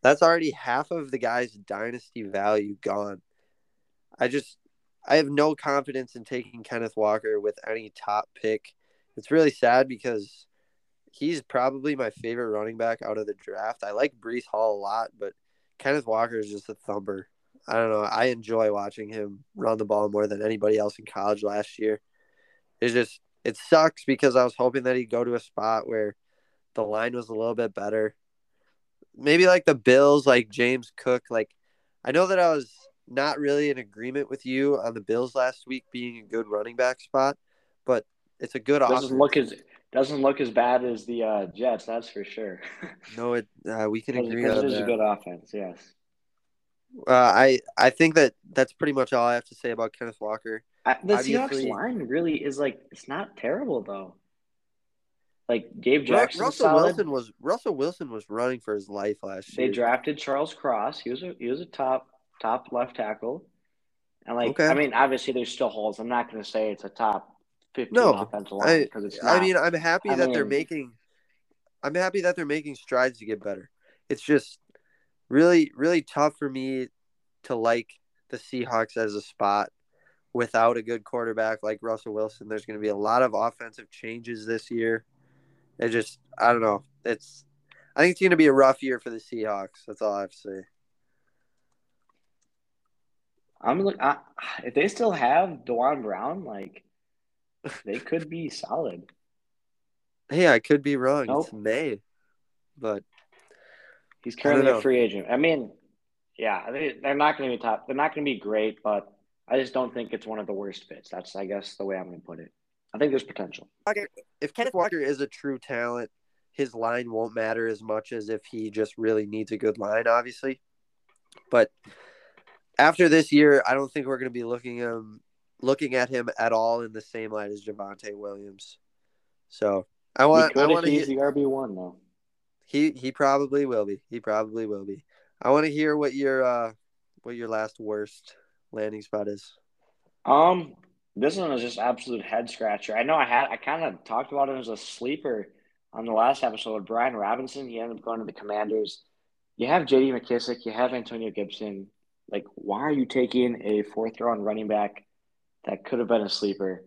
That's already half of the guy's dynasty value gone. I just I have no confidence in taking Kenneth Walker with any top pick. It's really sad because he's probably my favorite running back out of the draft. I like Breece Hall a lot, but Kenneth Walker is just a thumper. I don't know. I enjoy watching him run the ball more than anybody else in college last year. It's just it sucks because I was hoping that he'd go to a spot where the line was a little bit better. Maybe like the Bills, like James Cook. Like I know that I was not really in agreement with you on the Bills last week being a good running back spot, but it's a good doesn't offense. look as doesn't look as bad as the uh, Jets. That's for sure. No, it uh, we can agree on it is a good offense. Yes. Uh, I I think that that's pretty much all I have to say about Kenneth Walker. I, the Obviously- Seahawks line really is like it's not terrible though. Like Gabe Jackson, Russell solid. Wilson was Russell Wilson was running for his life last year. They drafted Charles Cross. He was a he was a top top left tackle. And like Okay. I mean, obviously there's still holes. I'm not gonna say it's a top 15 No, offensive line I, because it's I mean, I'm happy I that they're making. I'm happy that they're making strides to get better. It's just really, really tough for me to like the Seahawks as a spot without a good quarterback like Russell Wilson. There's going to be a lot of offensive changes this year. It just, I don't know. It's, I think it's going to be a rough year for the Seahawks. That's all I have to say. I'm look. I, if they still have Duane Brown, like they could be solid. Hey, I could be wrong. Nope. It's May, but He's currently a free agent. I mean, yeah, they, they're not going to be top. They're not going to be great, but I just don't think it's one of the worst fits. That's, I guess, the way I'm going to put it. I think there's potential. if Kenneth Walker is a true talent, his line won't matter as much as if he just really needs a good line, obviously. But after this year, I don't think we're going to be looking him looking at him at all in the same light as Javonte Williams. So I want I want to he's hear, the RB one though. he he probably will be. He probably will be. I want to hear what your uh what your last worst landing spot is. Um, this one is just absolute head scratcher. I know I had I kind of talked about him as a sleeper on the last episode Brian Robinson. He ended up going to the Commanders. You have J.D. McKissic. You have Antonio Gibson. Like, why are you taking a fourth round running back that could have been a sleeper?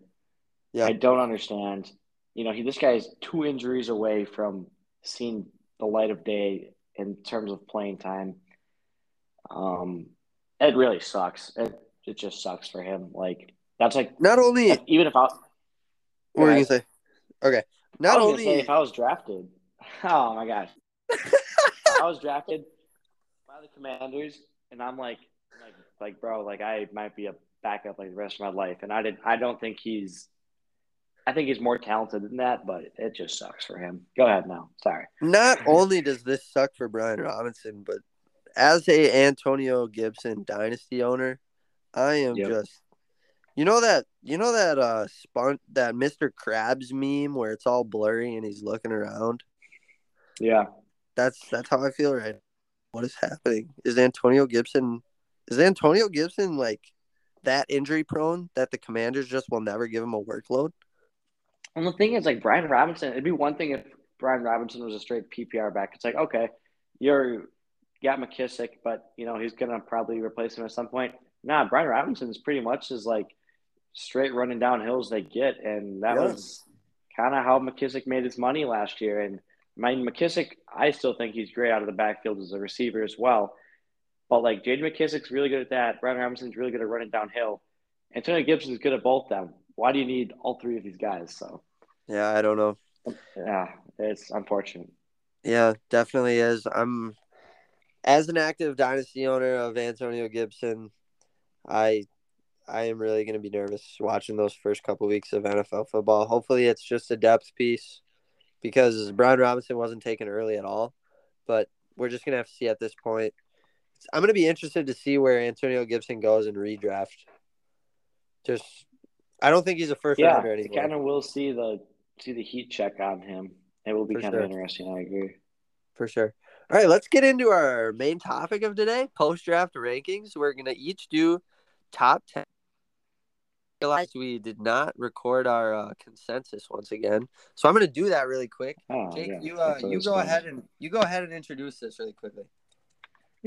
Yeah. I don't understand. You know, he this guy is two injuries away from seeing the light of day in terms of playing time. Um, it really sucks. It it just sucks for him. Like that's like Not only even if I what were you say? Okay. I Not only say if I was drafted, oh my gosh, I was drafted by the Commanders, and I'm like, like, like, bro, like I might be a backup like the rest of my life, and I did. I don't think he's. I think he's more talented than that, but it just sucks for him. Go ahead now. Sorry. not only does this suck for Brian Robinson, but as a Antonio Gibson dynasty owner, I am Yep. just you know that you know that uh spun that Mr. Krabs meme where it's all blurry and he's looking around. Yeah. That's that's how I feel right. What is happening? Is Antonio Gibson is Antonio Gibson like that injury prone that the commanders just will never give him a workload? And the thing is, like Brian Robinson, it'd be one thing if Brian Robinson was a straight PPR back. It's like, okay, you're you got McKissic, but you know he's gonna probably replace him at some point. Nah, Brian Robinson's pretty much as like straight running down hills they get, and that Yeah. was kind of how McKissic made his money last year. And I mean, McKissic, I still think he's great out of the backfield as a receiver as well. But like J.D. McKissic's really good at that. Brian Robinson's really good at running downhill. Antonio Gibson's good at both them. Why do you need all three of these guys? So Yeah, I don't know. yeah, it's unfortunate. Yeah, definitely is. I'm as an active dynasty owner of Antonio Gibson, I I am really going to be nervous watching those first couple weeks of NFL football. Hopefully it's just a depth piece because Brian Robinson wasn't taken early at all, but we're just going to have to see at this point. I'm going to be interested to see where Antonio Gibson goes in redraft. Just I don't think he's a first Yeah, rounder anymore. kind of will see the see the heat check on him. It will be For kind sure. of interesting. I agree. For sure. All right, let's get into our main topic of today post draft rankings. We're going to each do top 10. Realized we did not record our uh, consensus once again. So I'm going to do that really quick. Oh, Jake, yeah, you uh, you go fun. ahead and you go ahead and introduce this really quickly.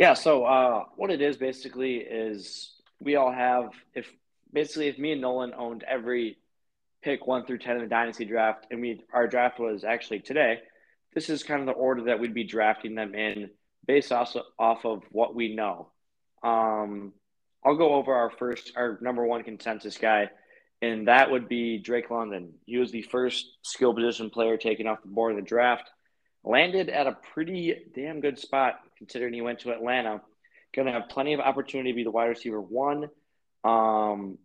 Yeah, so uh, what it is basically is we all have if basically if me and Nolan owned every pick one through ten in the dynasty draft, and we our draft was actually today. This is kind of the order that we'd be drafting them in, based also off of what we know. Um, I'll go over our first, our number one consensus guy, and that would be Drake London. He was the first skill position player taken off the board in the draft landed at a pretty damn good spot considering he went to Atlanta. Going to have plenty of opportunity to be the wide receiver one. Um,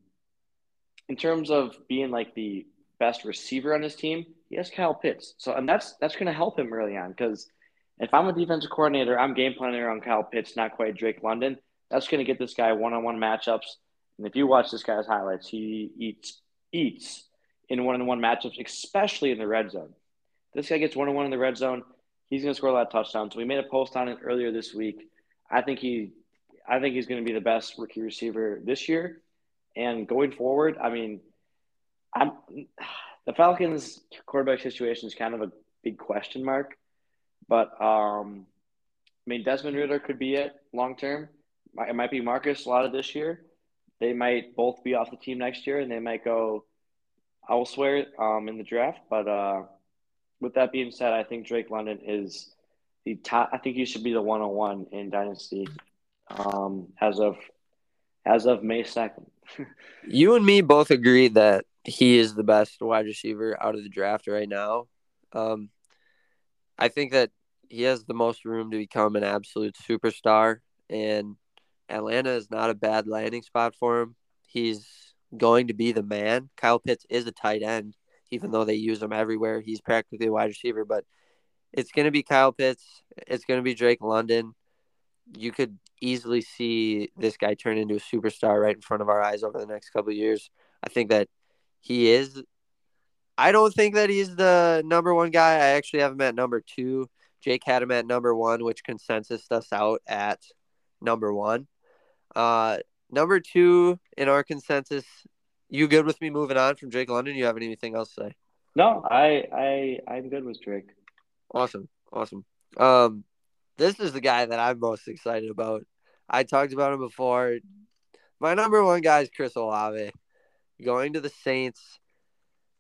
in terms of being like the best receiver on his team, he has Kyle Pitts. So, and that's that's going to help him early on because if I'm a defensive coordinator, I'm game planning around Kyle Pitts, not quite Drake London. That's going to get this guy one-on-one matchups. And if you watch this guy's highlights, he eats eats in one-on-one matchups, especially in the red zone. This guy gets one-on-one in the red zone. He's going to score a lot of touchdowns. So we made a post on it earlier this week. I think he, I think he's going to be the best rookie receiver this year, and going forward. I mean, I'm the Falcons quarterback situation is kind of a big question mark, but um, I mean Desmond Ridder could be it long term. It might be Marcus a lot of this year. They might both be off the team next year, and they might go elsewhere um, in the draft. But uh, with that being said, I think Drake London is the top. I think he should be the one on one in Dynasty um, as of as of May second. you and me both agree that he is the best wide receiver out of the draft right now. Um, I think that he has the most room to become an absolute superstar, and Atlanta is not a bad landing spot for him. He's going to be the man. Kyle Pitts is a tight end, even though they use him everywhere. He's practically a wide receiver, but it's going to be Kyle Pitts. It's going to be Drake London. You could easily see this guy turn into a superstar right in front of our eyes over the next couple years. I think that he is. I don't think that he's the number one guy. I actually have him at number two. Jake had him at number one, which consensus us out at number one. Uh, number two in our consensus. You good with me moving on from Drake London? You have anything else to say? No, I I I'm good with Drake. Awesome, awesome. Um, this is the guy that I'm most excited about. I talked about him before. My number one guy is Chris Olave. Going to the Saints.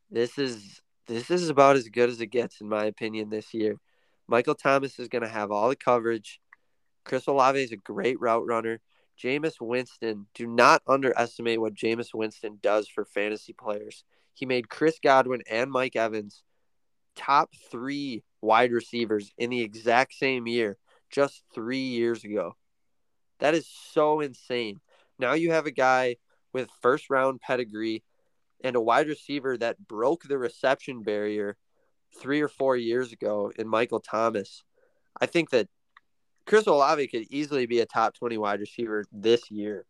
This is this is about as good as it gets, in my opinion, this year. Michael Thomas is going to have all the coverage. Chris Olave is a great route runner. Jameis Winston, do not underestimate what Jameis Winston does for fantasy players. He made Chris Godwin and Mike Evans top three wide receivers in the exact same year, just three years ago. That is so insane. Now you have a guy with first round pedigree and a wide receiver that broke the reception barrier three or four years ago in Michael Thomas. I think that Chris Olave could easily be a top 20 wide receiver this year.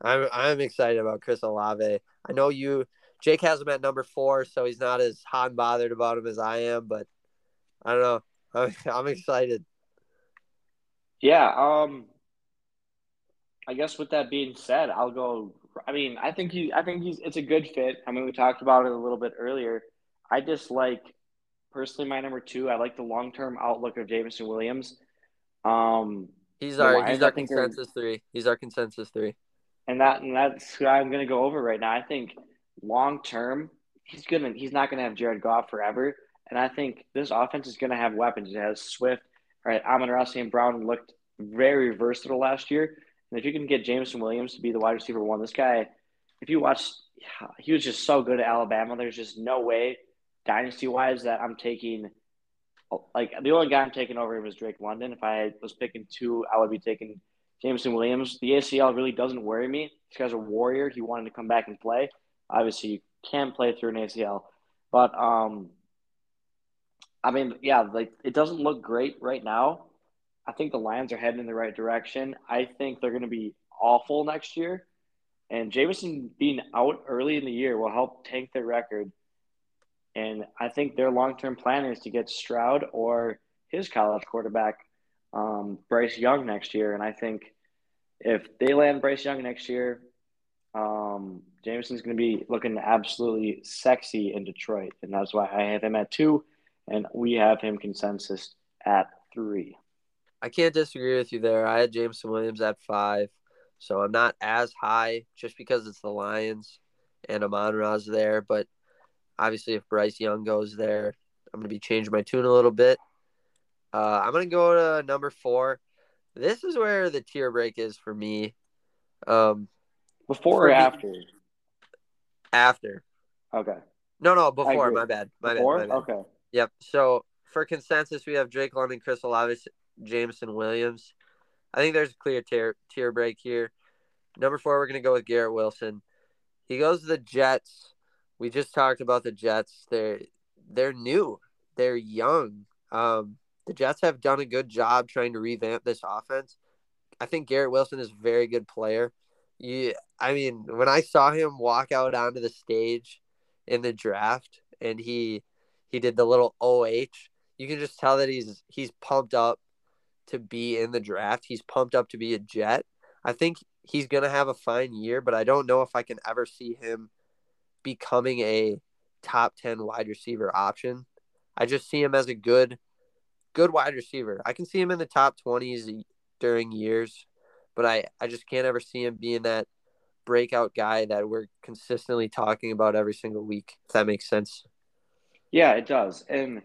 I'm, I'm excited about Chris Olave. I know you, Jake has him at number four, so he's not as hot and bothered about him as I am, but I don't know. I'm, I'm excited. Yeah. Um, I guess with that being said, I'll go. I mean, I think he, I think he's, it's a good fit. I mean, we talked about it a little bit earlier. I just like, personally, my number two. I like the long term outlook of Jameson Williams. Um, he's our he's our consensus three. He's our consensus three. And that and that's who I'm going to go over right now. I think long term, he's gonna he's not going to have Jared Goff forever. And I think this offense is going to have weapons. It has Swift, all right. Amon-Ra St. Brown looked very versatile last year. And if you can get Jameson Williams to be the wide receiver one, this guy, if you watch, he was just so good at Alabama. There's just no way, dynasty wise, that I'm taking like the only guy I'm taking over him is Drake London. If I was picking two, I would be taking Jameson Williams. The ACL really doesn't worry me. This guy's a warrior. He wanted to come back and play. Obviously, you can play through an ACL, but um, I mean, yeah, like it doesn't look great right now. I think the Lions are heading in the right direction. I think they're going to be awful next year, and Jameson being out early in the year will help tank their record and I think their long term plan is to get Stroud or his college quarterback, um, Bryce Young, next year. And I think if they land Bryce Young next year, um, Jameson's going to be looking absolutely sexy in Detroit. And that's why I have him at two, and we have him consensus at three. I can't disagree with you there. I had Jameson Williams at five, so I'm not as high just because it's the Lions and Amon Ra's there. But Obviously, if Bryce Young goes there, I'm going to be changing my tune a little bit. Uh, I'm going to go to number four. This is where the tier break is for me. Um, before or after? After. Okay. No, no, before. My bad. My before? bad. My bad. Okay. Yep. So for consensus, we have Drake London, Chris Olave, Jameson Williams. I think there's a clear tier tier break here. Number four, we're gonna go with Garrett Wilson. He goes to the Jets we just talked about the Jets. They're they're new. They're young. Um, the Jets have done a good job trying to revamp this offense. I think Garrett Wilson is a very good player. You, I mean, when I saw him walk out onto the stage in the draft and he he did the little OH, you can just tell that he's he's pumped up to be in the draft. He's pumped up to be a Jet. I think he's gonna have a fine year, but I don't know if I can ever see him becoming a top 10 wide receiver option. I just see him as a good good wide receiver. I can see him in the top 20s during years, but I I just can't ever see him being that breakout guy that we're consistently talking about every single week. If that makes sense. Yeah, it does. And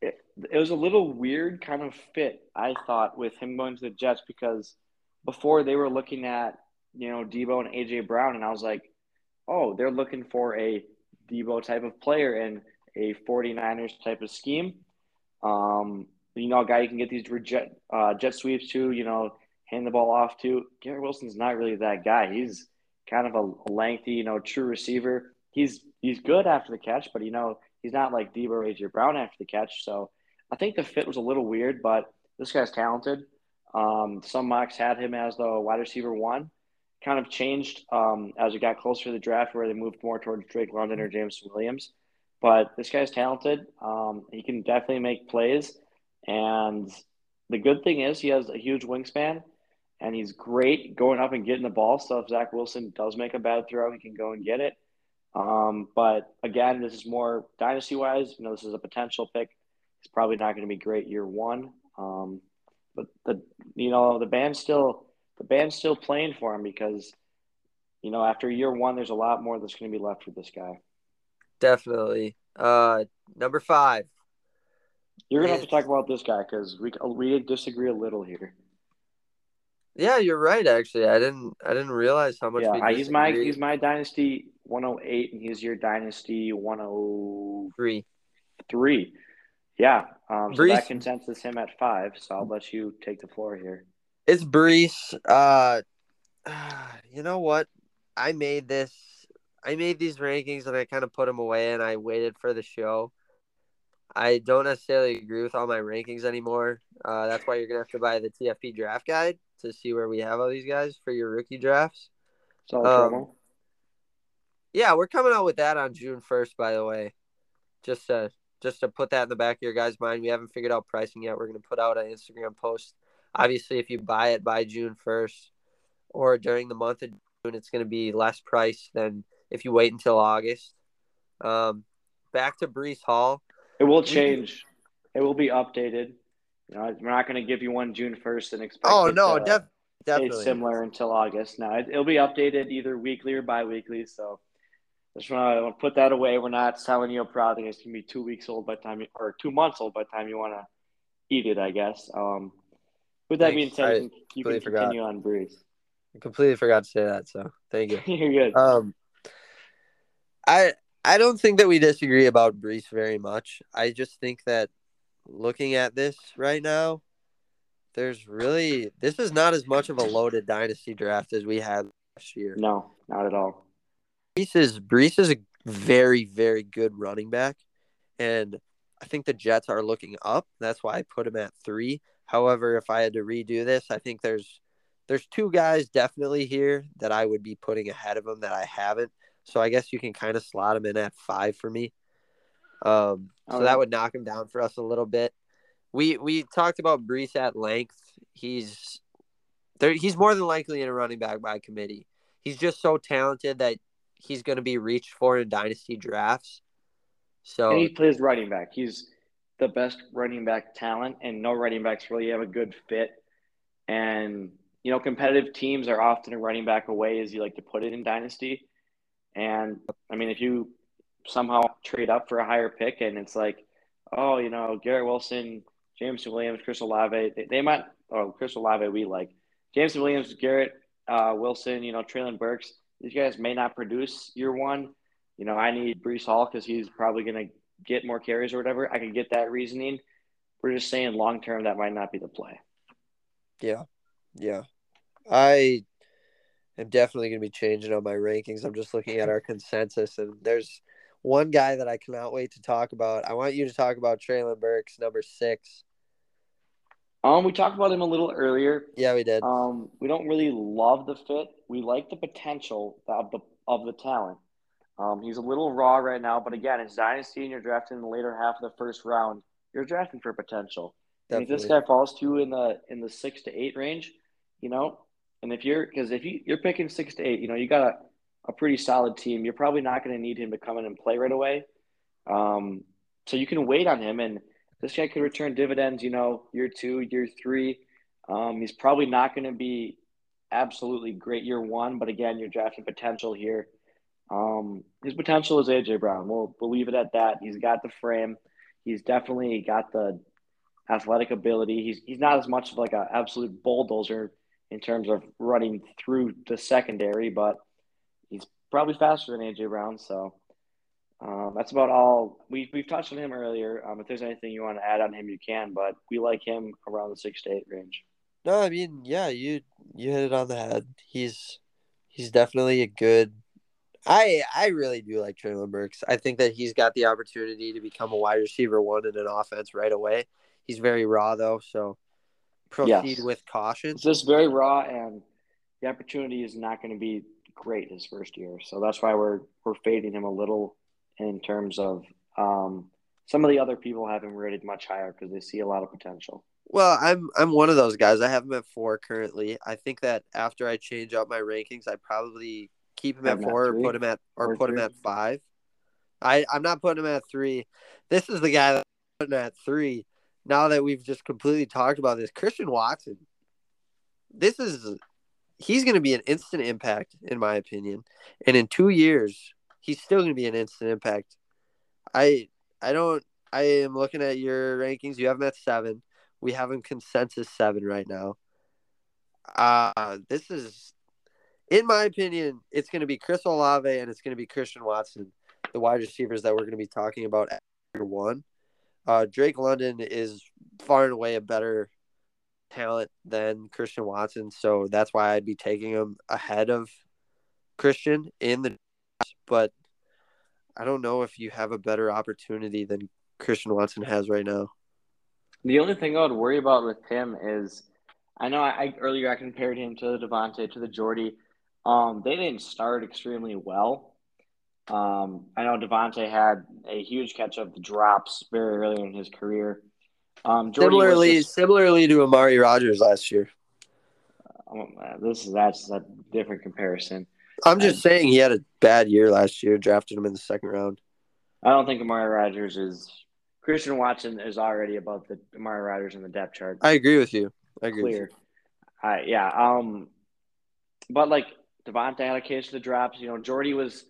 it, it was a little weird kind of fit, I thought, with him going to the Jets because before they were looking at, you know, Deebo and AJ Brown, and I was like, oh, they're looking for a Deebo type of player and a 49ers type of scheme. Um, you know, a guy you can get these jet, uh, jet sweeps to, you know, hand the ball off to. Garrett Wilson's not really that guy. He's kind of a lengthy, you know, true receiver. He's he's good after the catch, but you know, he's not like or AJ Brown after the catch. So I think the fit was a little weird, but this guy's talented. Um, some mocks had him as the wide receiver one. Kind of changed um, as we got closer to the draft, where they moved more towards Drake London or James Williams. But this guy's talented. Um, he can definitely make plays, and the good thing is he has a huge wingspan, and he's great going up and getting the ball. So if Zach Wilson does make a bad throw, he can go and get it. Um, but again, this is more dynasty wise. You know, this is a potential pick. He's probably not going to be great year one. Um, but the you know the band's still the band's still playing for him because you know after year one, there's a lot more that's going to be left for this guy. Definitely. Uh, number five. You're gonna have to talk about this guy because we we disagree a little here. Yeah, you're right. Actually, I didn't I didn't realize how much. Yeah, he's my he's my dynasty 108, and he's your dynasty 103. Three. Yeah. Um, so that consensus him at five. So I'll let you take the floor here. It's Breece. Uh, you know what? I made this. I made these rankings and I kind of put them away and I waited for the show. I don't necessarily agree with all my rankings anymore. Uh, that's why you're gonna have to buy the TFP draft guide to see where we have all these guys for your rookie drafts. Um, yeah, we're coming out with that on June first. By the way, just to just to put that in the back of your guys' mind, we haven't figured out pricing yet. We're gonna put out an Instagram post. Obviously, if you buy it by June first or during the month of June, it's gonna be less price than if you wait until August. Um, back to Breece Hall. It will change. It will be updated. You know, we're not going to give you one June first and expect. Oh no, to, def- definitely similar until August. Now it, will be updated either weekly or biweekly. So just want to put that away. We're not selling you a product it's going to be two weeks old by time you, or two months old by the time you want to eat it. I guess. Um, with that Thanks. being said, I you can, continue forgot. on Breece. I completely forgot to say that. So thank you. You're good. Um, I I don't think that we disagree about Breece very much. I just think that looking at this right now, there's really this is not as much of a loaded dynasty draft as we had last year. No, not at all. Breece is Breece is a very very good running back, and I think the Jets are looking up. That's why I put him at three. However, if I had to redo this, I think there's there's two guys definitely here that I would be putting ahead of them that I haven't. So I guess you can kind of slot him in at five for me. Um, so that would knock him down for us a little bit. We we talked about Breece at length. He's there. He's more than likely in a running back by committee. He's just so talented that he's going to be reached for in dynasty drafts. So and he plays running back. He's the best running back talent, and no running backs really have a good fit. And you know, competitive teams are often a running back away, as you like to put it in dynasty. And I mean, if you somehow trade up for a higher pick and it's like, oh, you know, Garrett Wilson, James Williams, Chris Olave, they, they might, oh, Chris Olave, we like James Williams, Garrett uh, Wilson, you know, Treylon Burks. These guys may not produce year one. You know, I need Breece Hall because he's probably going to get more carries or whatever. I can get that reasoning. We're just saying long term that might not be the play. Yeah. Yeah. I am definitely going to be changing on my rankings. I'm just looking at our consensus, and there's one guy that I cannot wait to talk about. I want you to talk about Treylon Burks, number six. Um, we talked about him a little earlier. Yeah, we did. Um, we don't really love the fit. We like the potential of the of the talent. Um, he's a little raw right now, but again, it's dynasty, and you're drafting in the later half of the first round. You're drafting for potential. If this guy falls to you in the in the six to eight range, you know, and if you're because if you you're picking six to eight, you know, you gotta a pretty solid team. You're probably not going to need him to come in and play right away. Um, so you can wait on him, and this guy could return dividends. You know, year two, year three. Um, he's probably not going to be absolutely great year one, but again, you're drafting potential here. Um, his potential is AJ Brown. We'll leave it at that. He's got the frame. He's definitely got the athletic ability. He's he's not as much of like an absolute bulldozer in terms of running through the secondary, but he's probably faster than AJ Brown. So um, that's about all. We we've touched on him earlier. Um, if there's anything you want to add on him, you can. But we like him around the six to eight range. No, I mean, yeah, you you hit it on the head. He's he's definitely a good. I I really do like Treylon Burks. I think that he's got the opportunity to become a wide receiver one in an offense right away. He's very raw though, so proceed yes. with caution. It's just very raw, and the opportunity is not going to be great his first year. So that's why we're we're fading him a little in terms of um, some of the other people have him rated much higher because they see a lot of potential. Well, I'm I'm one of those guys. I have him at four currently. I think that after I change up my rankings, I probably keep him at four or put him at or, or put three. him at five. I I'm not putting him at three. This is the guy that I'm putting at three now that we've just completely talked about this, Christian Watson, this is he's going to be an instant impact in my opinion, and in two years he's still going to be an instant impact. I I don't I am looking at your rankings. You have him at seven. We have him consensus seven right now. Uh this is, in my opinion, it's going to be Chris Olave and it's going to be Christian Watson, the wide receivers that we're going to be talking about at one. Uh, Drake London is far and away a better talent than Christian Watson, so that's why I'd be taking him ahead of Christian in the. But I don't know if you have a better opportunity than Christian Watson has right now. The only thing I would worry about with him is, I know I, I earlier I compared him to the Davante to the Jordy. Um, they didn't start extremely well, um, I know Davante had a huge catch of the drops very early in his career. Um, similarly, just, similarly to Amari Rodgers last year. Oh, this is that's a different comparison. I'm just saying he had a bad year last year. Drafted him in the second round. I don't think Amari Rodgers is. Christian Watson is already above the Amari Rodgers in the depth chart. I agree with you. I agree. Clear. I, yeah. Um, but like Davante had a case of the drops. You know, Jordy was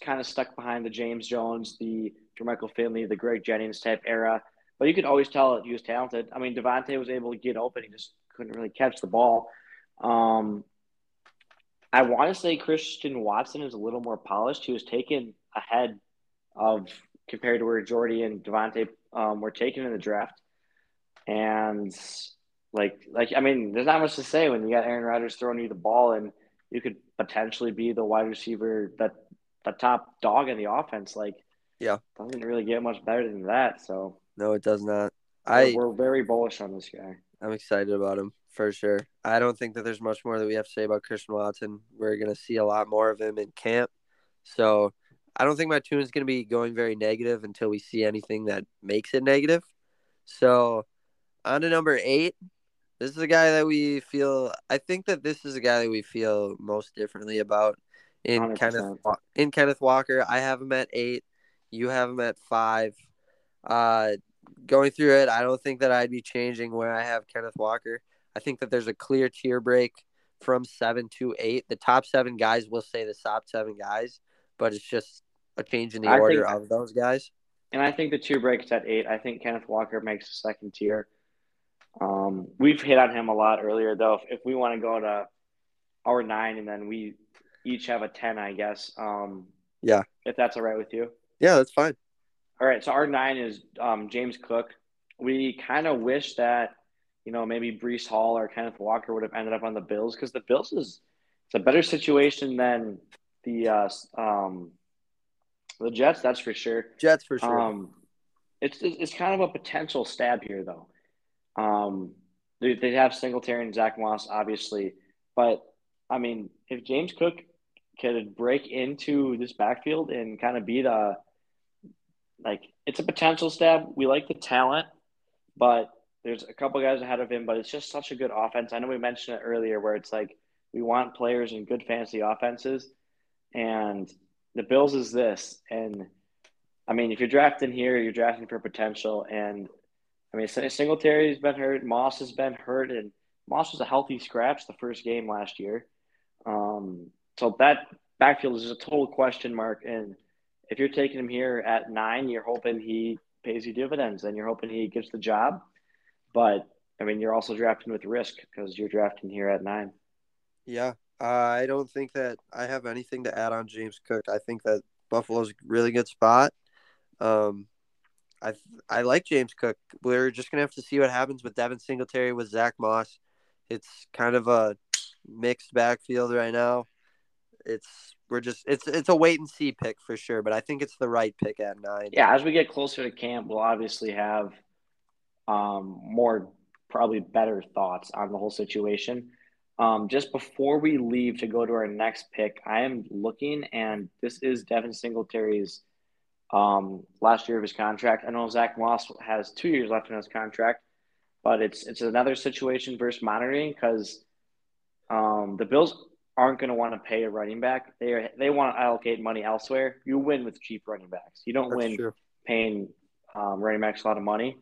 kind of stuck behind the James Jones, the Jermichael Finley, the Greg Jennings type era. But you could always tell that he was talented. I mean, Davante was able to get open; he just couldn't really catch the ball. Um, I want to say Christian Watson is a little more polished. He was taken ahead of compared to where Jordy and Davante um, were taken in the draft, and like like I mean, there's not much to say when you got Aaron Rodgers throwing you the ball and you could potentially be the wide receiver that the top dog in the offense. Like, yeah, doesn't really get much better than that. So no, it does not. I we're, very bullish on this guy. I'm excited about him for sure. I don't think that there's much more that we have to say about Christian Watson. We're gonna see a lot more of him in camp. So I don't think my tune is gonna be going very negative until we see anything that makes it negative. So on to number eight. This is a guy that we feel. I think that this is a guy that we feel most differently about in 100%. Kenneth in Kenneth Walker. I have him at eight. You have him at five. Uh, going through it, I don't think that I'd be changing where I have Kenneth Walker. I think that there's a clear tier break from seven to eight. The top seven guys will say the top seven guys, but it's just a change in the I order think, of those guys. And I think the tier breaks at eight. I think Kenneth Walker makes the second tier. Um, we've hit on him a lot earlier, though. If, if we want to go to our nine and then we each have a 10, I guess. Um, yeah. If that's all right with you. Yeah, that's fine. All right. So our nine is um, James Cook. We kind of wish that, you know, maybe Breece Hall or Kenneth Walker would have ended up on the Bills because the Bills is it's a better situation than the uh, um, the Jets. That's for sure. Jets for sure. Um, it's it's kind of a potential stab here though. Um, they, they have Singletary and Zach Moss, obviously, but I mean, if James Cook could break into this backfield and kind of be the like it's a potential stab. We like the talent, but there's a couple guys ahead of him, but it's just such a good offense. I know we mentioned it earlier where it's like we want players in good fantasy offenses. And the Bills is this. And I mean, if you're drafting here, you're drafting for potential. And I mean, Singletary's been hurt, Moss has been hurt, and Moss was a healthy scratch the first game last year. Um, so that backfield is a total question mark. And if you're taking him here at nine, you're hoping he pays you dividends and you're hoping he gets the job. But I mean, you're also drafting with risk because you're drafting here at nine. Yeah, I don't think that I have anything to add on James Cook. I think that Buffalo's a really good spot. Um, I I like James Cook. We're just gonna have to see what happens with Devin Singletary with Zach Moss. It's kind of a mixed backfield right now. It's we're just it's it's a wait and see pick for sure, but I think it's the right pick at nine. Yeah, as we get closer to camp, we'll obviously have um, more probably better thoughts on the whole situation. Um, just before we leave to go to our next pick, I am looking, and this is Devin Singletary's um, last year of his contract. I know Zach Moss has two years left in his contract, but it's it's another situation versus monitoring because um, the Bills aren't going to want to pay a running back. They are, they want to allocate money elsewhere. You win with cheap running backs. You don't That's win true. paying um, running backs a lot of money.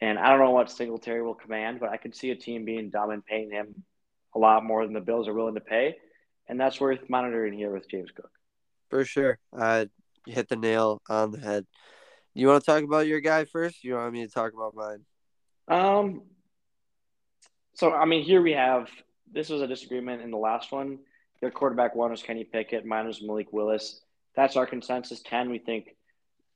And I don't know what Singletary will command, but I could see a team being dumb and paying him a lot more than the Bills are willing to pay, and that's worth monitoring here with James Cook. For sure, uh, you hit the nail on the head. You want to talk about your guy first? You want me to talk about mine? Um. So I mean, here we have. This was a disagreement in the last one. Their quarterback one was Kenny Pickett. Mine was Malik Willis. That's our consensus. Ten. We think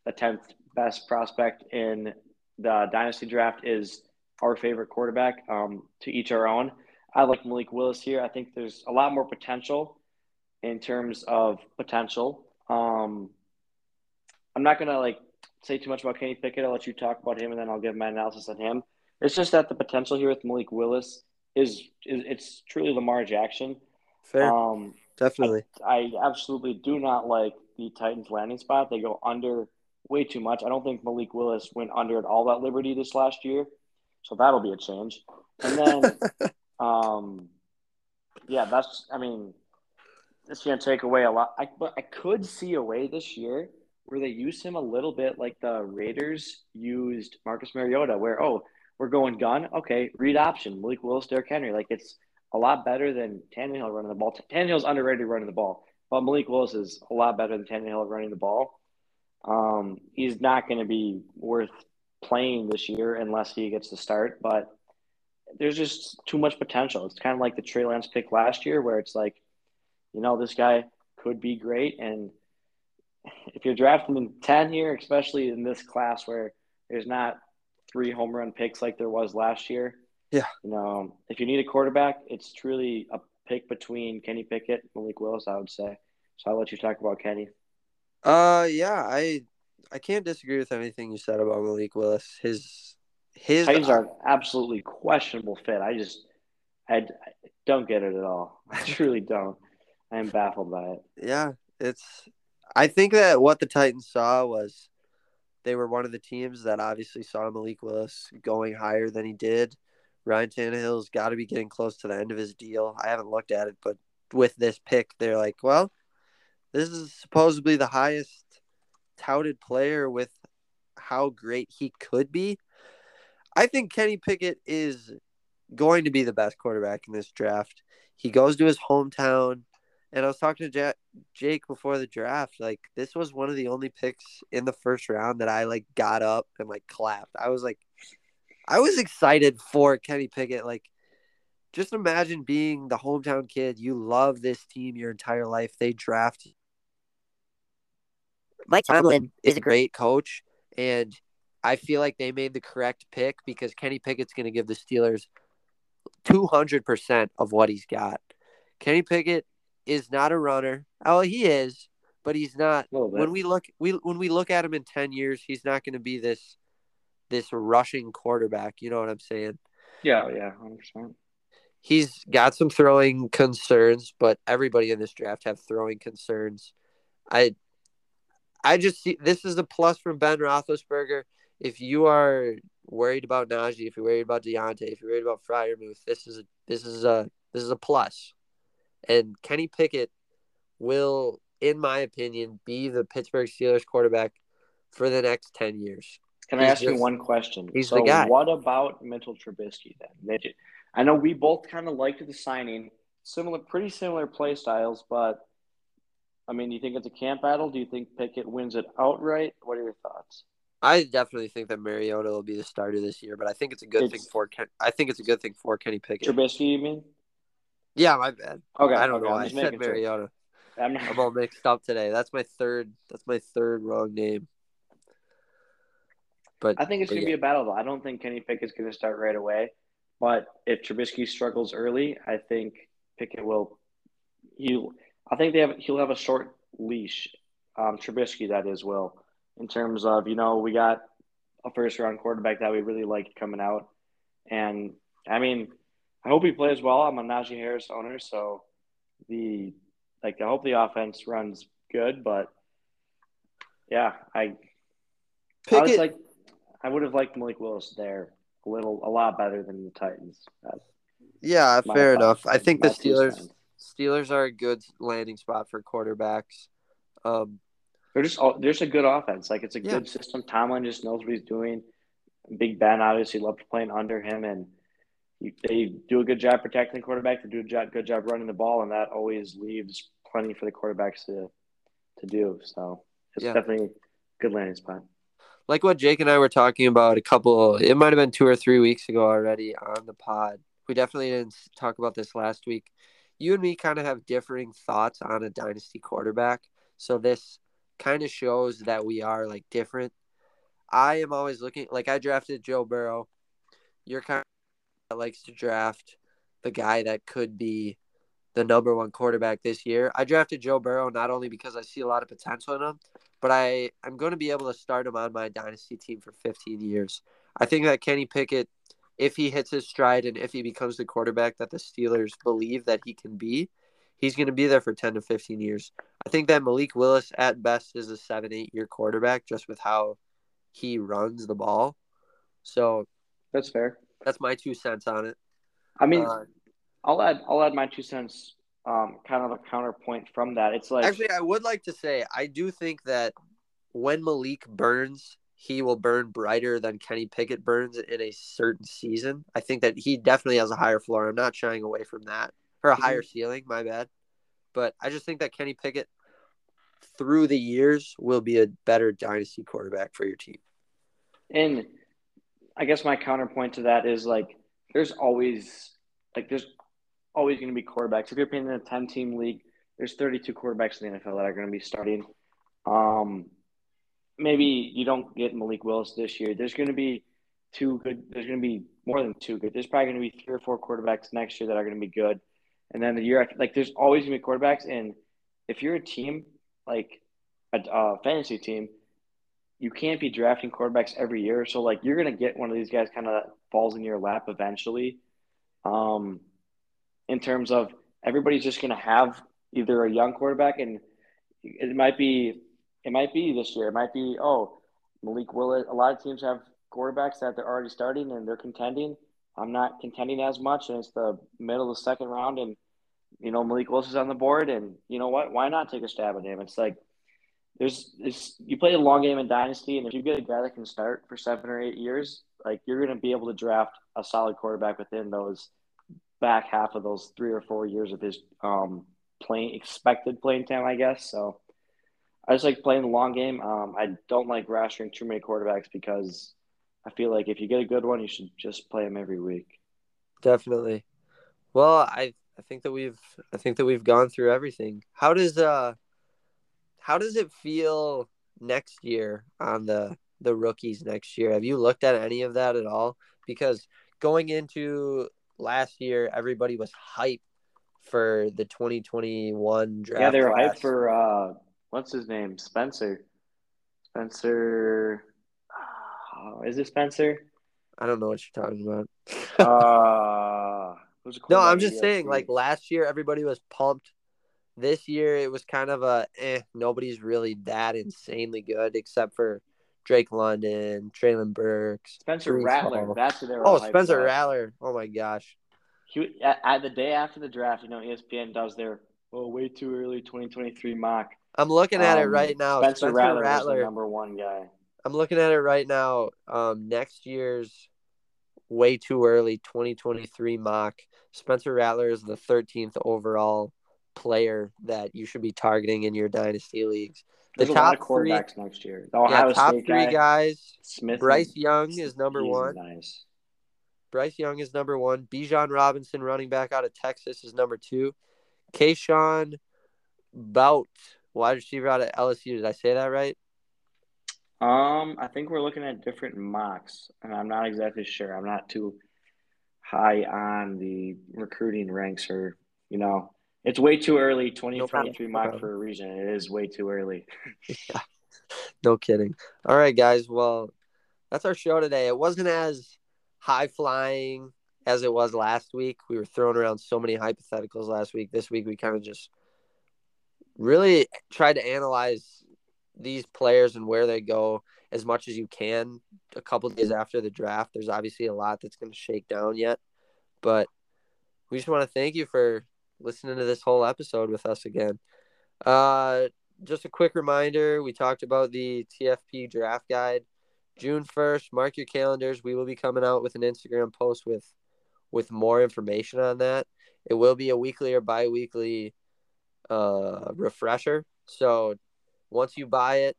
the tenth best prospect in the dynasty draft is our favorite quarterback. Um, to each our own. I like Malik Willis here. I think there's a lot more potential in terms of potential. Um, I'm not gonna like say too much about Kenny Pickett. I'll let you talk about him, and then I'll give my analysis on him. It's just that the potential here with Malik Willis is, is it's truly Lamar Jackson. Fair, um, definitely. I, I absolutely do not like the Titans landing spot. They go under way too much. I don't think Malik Willis went under at all at Liberty this last year, so that'll be a change. And then Um, yeah, that's. I mean, it's going to take away a lot. I but I could see a way this year where they use him a little bit like the Raiders used Marcus Mariota, where oh we're going gun, okay, read option, Malik Willis, Derrick Henry. Like it's a lot better than Tannehill running the ball. Tannehill's underrated running the ball, but Malik Willis is a lot better than Tannehill running the ball. Um, he's not going to be worth playing this year unless he gets the start, but there's just too much potential. It's kind of like the Trey Lance pick last year, where it's like, you know, this guy could be great, and if you're drafting in ten here, especially in this class where there's not three home run picks like there was last year, yeah, you know, if you need a quarterback, it's truly a pick between Kenny Pickett and Malik Willis, I would say. So I'll let you talk about Kenny. Uh, yeah, I I can't disagree with anything you said about Malik Willis. His his Titans are absolutely questionable fit. I just I, I don't get it at all. I truly don't. I am baffled by it. Yeah, it's. I think that what the Titans saw was they were one of the teams that obviously saw Malik Willis going higher than he did. Ryan Tannehill's got to be getting close to the end of his deal. I haven't looked at it, but with this pick, they're like, well, this is supposedly the highest touted player with how great he could be. I think Kenny Pickett is going to be the best quarterback in this draft. He goes to his hometown, and I was talking to Jake before the draft. Like this was one of the only picks in the first round that I like got up and like clapped. I was like, I was excited for Kenny Pickett. Like, just imagine being the hometown kid. You love this team your entire life. They draft. Mike Tomlin is a great coach, and I feel like they made the correct pick because Kenny Pickett's going to give the Steelers 200% of what he's got. Kenny Pickett is not a runner. Oh, he is, but he's not. When we look we when we look at him in 10 years, he's not going to be this this rushing quarterback, you know what I'm saying? Yeah, yeah, 100%. He's got some throwing concerns, but everybody in this draft have throwing concerns. I I just see this is a plus from Ben Roethlisberger if you are worried about Najee, if you're worried about Diontae, if you're worried about Freiermuth, this is a this is a this is a plus. And Kenny Pickett will in my opinion, be the Pittsburgh Steelers quarterback for the next ten years. Can I He's ask you one question? he's so the guy. what about Mitchell Trubisky then? I know we both kind of liked the signing, similar, pretty similar play styles, but I mean, do you think it's a camp battle? Do you think Pickett wins it outright? What are your thoughts? I definitely think that Mariota will be the starter this year, but I think it's a good It's- thing for Ken. I think it's a good thing for Kenny Pickett. Trubisky, you mean? Yeah, my bad. Okay, I don't okay, know. I'm I said making sure. Mariota. I'm I'm all mixed up today. That's my third. That's my third wrong name. But I think it's going to yeah. be a battle, though. I don't think Kenny Pickett's going to start right away. But if Trubisky struggles early, I think Pickett will. He, I think they have. He'll have a short leash. Um, Trubisky, that is, will in terms of you know we got a first round quarterback that we really liked coming out, and I mean, I hope he plays well. I'm a Najee Harris owner, so the like I hope the offense runs good, but yeah, I I was like, I would have liked Malik Willis there a little, a lot better than the Titans. That's yeah, fair enough. I think the Steelers. Steelers are a good landing spot for quarterbacks. Um, They're just, all- there's a good offense. Like it's a Yeah. good system. Tomlin just knows what he's doing. Big Ben obviously loved playing under him, and they do a good job protecting the quarterback. They do a job, good job running the ball, and that always leaves plenty for the quarterbacks to to do. So it's Yeah. definitely a good landing spot. like what Jake and I were talking about a couple. It might have been two or three weeks ago already on the pod. We definitely didn't talk about this last week. You and me kind of have differing thoughts on a dynasty quarterback, so this kind of shows that we are like different. I am always looking like I drafted Joe Burrow. You're kind of that likes to draft the guy that could be the number one quarterback this year. I drafted Joe Burrow not only because I see a lot of potential in him, but I I'm going to be able to start him on my dynasty team for 15 years. I think that Kenny Pickett, if he hits his stride and if he becomes the quarterback that the Steelers believe that he can be, he's going to be there for 10 to 15 years. I think that Malik Willis at best is a seven eight year quarterback just with how he runs the ball. So That's fair. That's my two cents on it. I mean, Uh, I'll add I'll add my two cents. Um, kind of a counterpoint from that. It's like Actually, I would like to say I do think that when Malik burns, he will burn brighter than Kenny Pickett burns in a certain season. I think that he definitely has a higher floor. I'm not shying away from that. Or a Mhm. higher ceiling, my bad. But I just think that Kenny Pickett through the years will be a better dynasty quarterback for your team. And I guess my counterpoint to that is like there's always like there's always going to be quarterbacks. If you're playing in a 10 team league, there's 32 quarterbacks in the NFL that are going to be starting. Um, maybe you don't get Malik Willis this year. There's going to be two good. There's going to be more than two good. There's probably going to be three or four quarterbacks next year that are going to be good. And then the year after, like there's always going to be quarterbacks. And if you're a team like a, a fantasy team, you can't be drafting quarterbacks every year. So like you're gonna get one of these guys kind of falls in your lap eventually. Um, in terms of everybody's just gonna have either a young quarterback and it might be it might be this year. It might be oh Malik Willis. A lot of teams have quarterbacks that they're already starting and they're contending. I'm not contending as much, and it's the middle of the second round, and you know Malik Willis is on the board, and you know what? Why not take a stab at him? It's like there's this you play a long game in dynasty, and if you get a guy that can start for seven or eight years, like you're going to be able to draft a solid quarterback within those back half of those three or four years of his um playing expected playing time, I guess. So I just like playing the long game. Um, I don't like rostering too many quarterbacks because I feel like if you get a good one, you should just play him every week. Definitely. Well, I I think that we've I think that we've gone through everything. How does uh how does it feel next year on the the rookies next year? Have you looked at any of that at all? Because going into last year, everybody was hyped for the 2021 draft. yeah, they were hyped for uh, what's his name, Spencer. Spencer, uh, is it Spencer? I don't know what you're talking about. Uh, no, I'm just saying. Like last year, everybody was pumped. This year, it was kind of a eh. Nobody's really that insanely good, except for Drake London, Treylon Burks. Spencer Breece Rattler. Hall. That's who they were. Oh, Spencer. Rattler. Oh my gosh. He at, at the day after the draft, you know, ESPN does their Oh, way too early 2023 mock. I'm looking at um, it right now. Spencer, Spencer Rattler, Rattler number one guy. I'm looking at it right now. Um, next year's way too early 2023 mock. Spencer Rattler is the 13th overall player that you should be targeting in your dynasty leagues. The There's top three, next year. The Ohio yeah, top State three guy, guys. Smith. Bryce Young is number one. Nice. Bryce Young is number one. Bijan Robinson, running back out of Texas, is number two. Kayshon Boutte, wide receiver out of LSU. Did I say that right? Um, I think we're looking at different mocks, and I'm not exactly sure. I'm not too high on the recruiting ranks, or you know, it's way too early. 2023 no mock for a reason. It is way too early. yeah, no kidding. All right, guys. Well, that's our show today. It wasn't as high flying as it was last week. We were throwing around so many hypotheticals last week. This week, we kind of just really tried to analyze these players and where they go as much as you can a couple days after the draft. There's obviously a lot that's going to shake down yet, but we just want to thank you for listening to this whole episode with us again. Uh, just a quick reminder we talked about the TFP draft guide. June 1st, mark your calendars. We will be coming out with an Instagram post with with more information on that. It will be a weekly or bi-weekly uh, refresher. So once you buy it,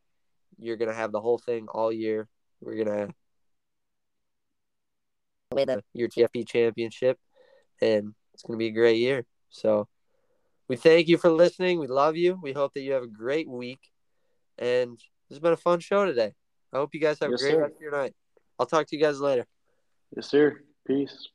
you're gonna have the whole thing all year. We're gonna win your TFP championship, and it's gonna be a great year. So we thank you for listening. We love you. We hope that you have a great week, and this has been a fun show today. I hope you guys have yes, a great sir. rest of your night. I'll talk to you guys later. Yes, sir. Peace.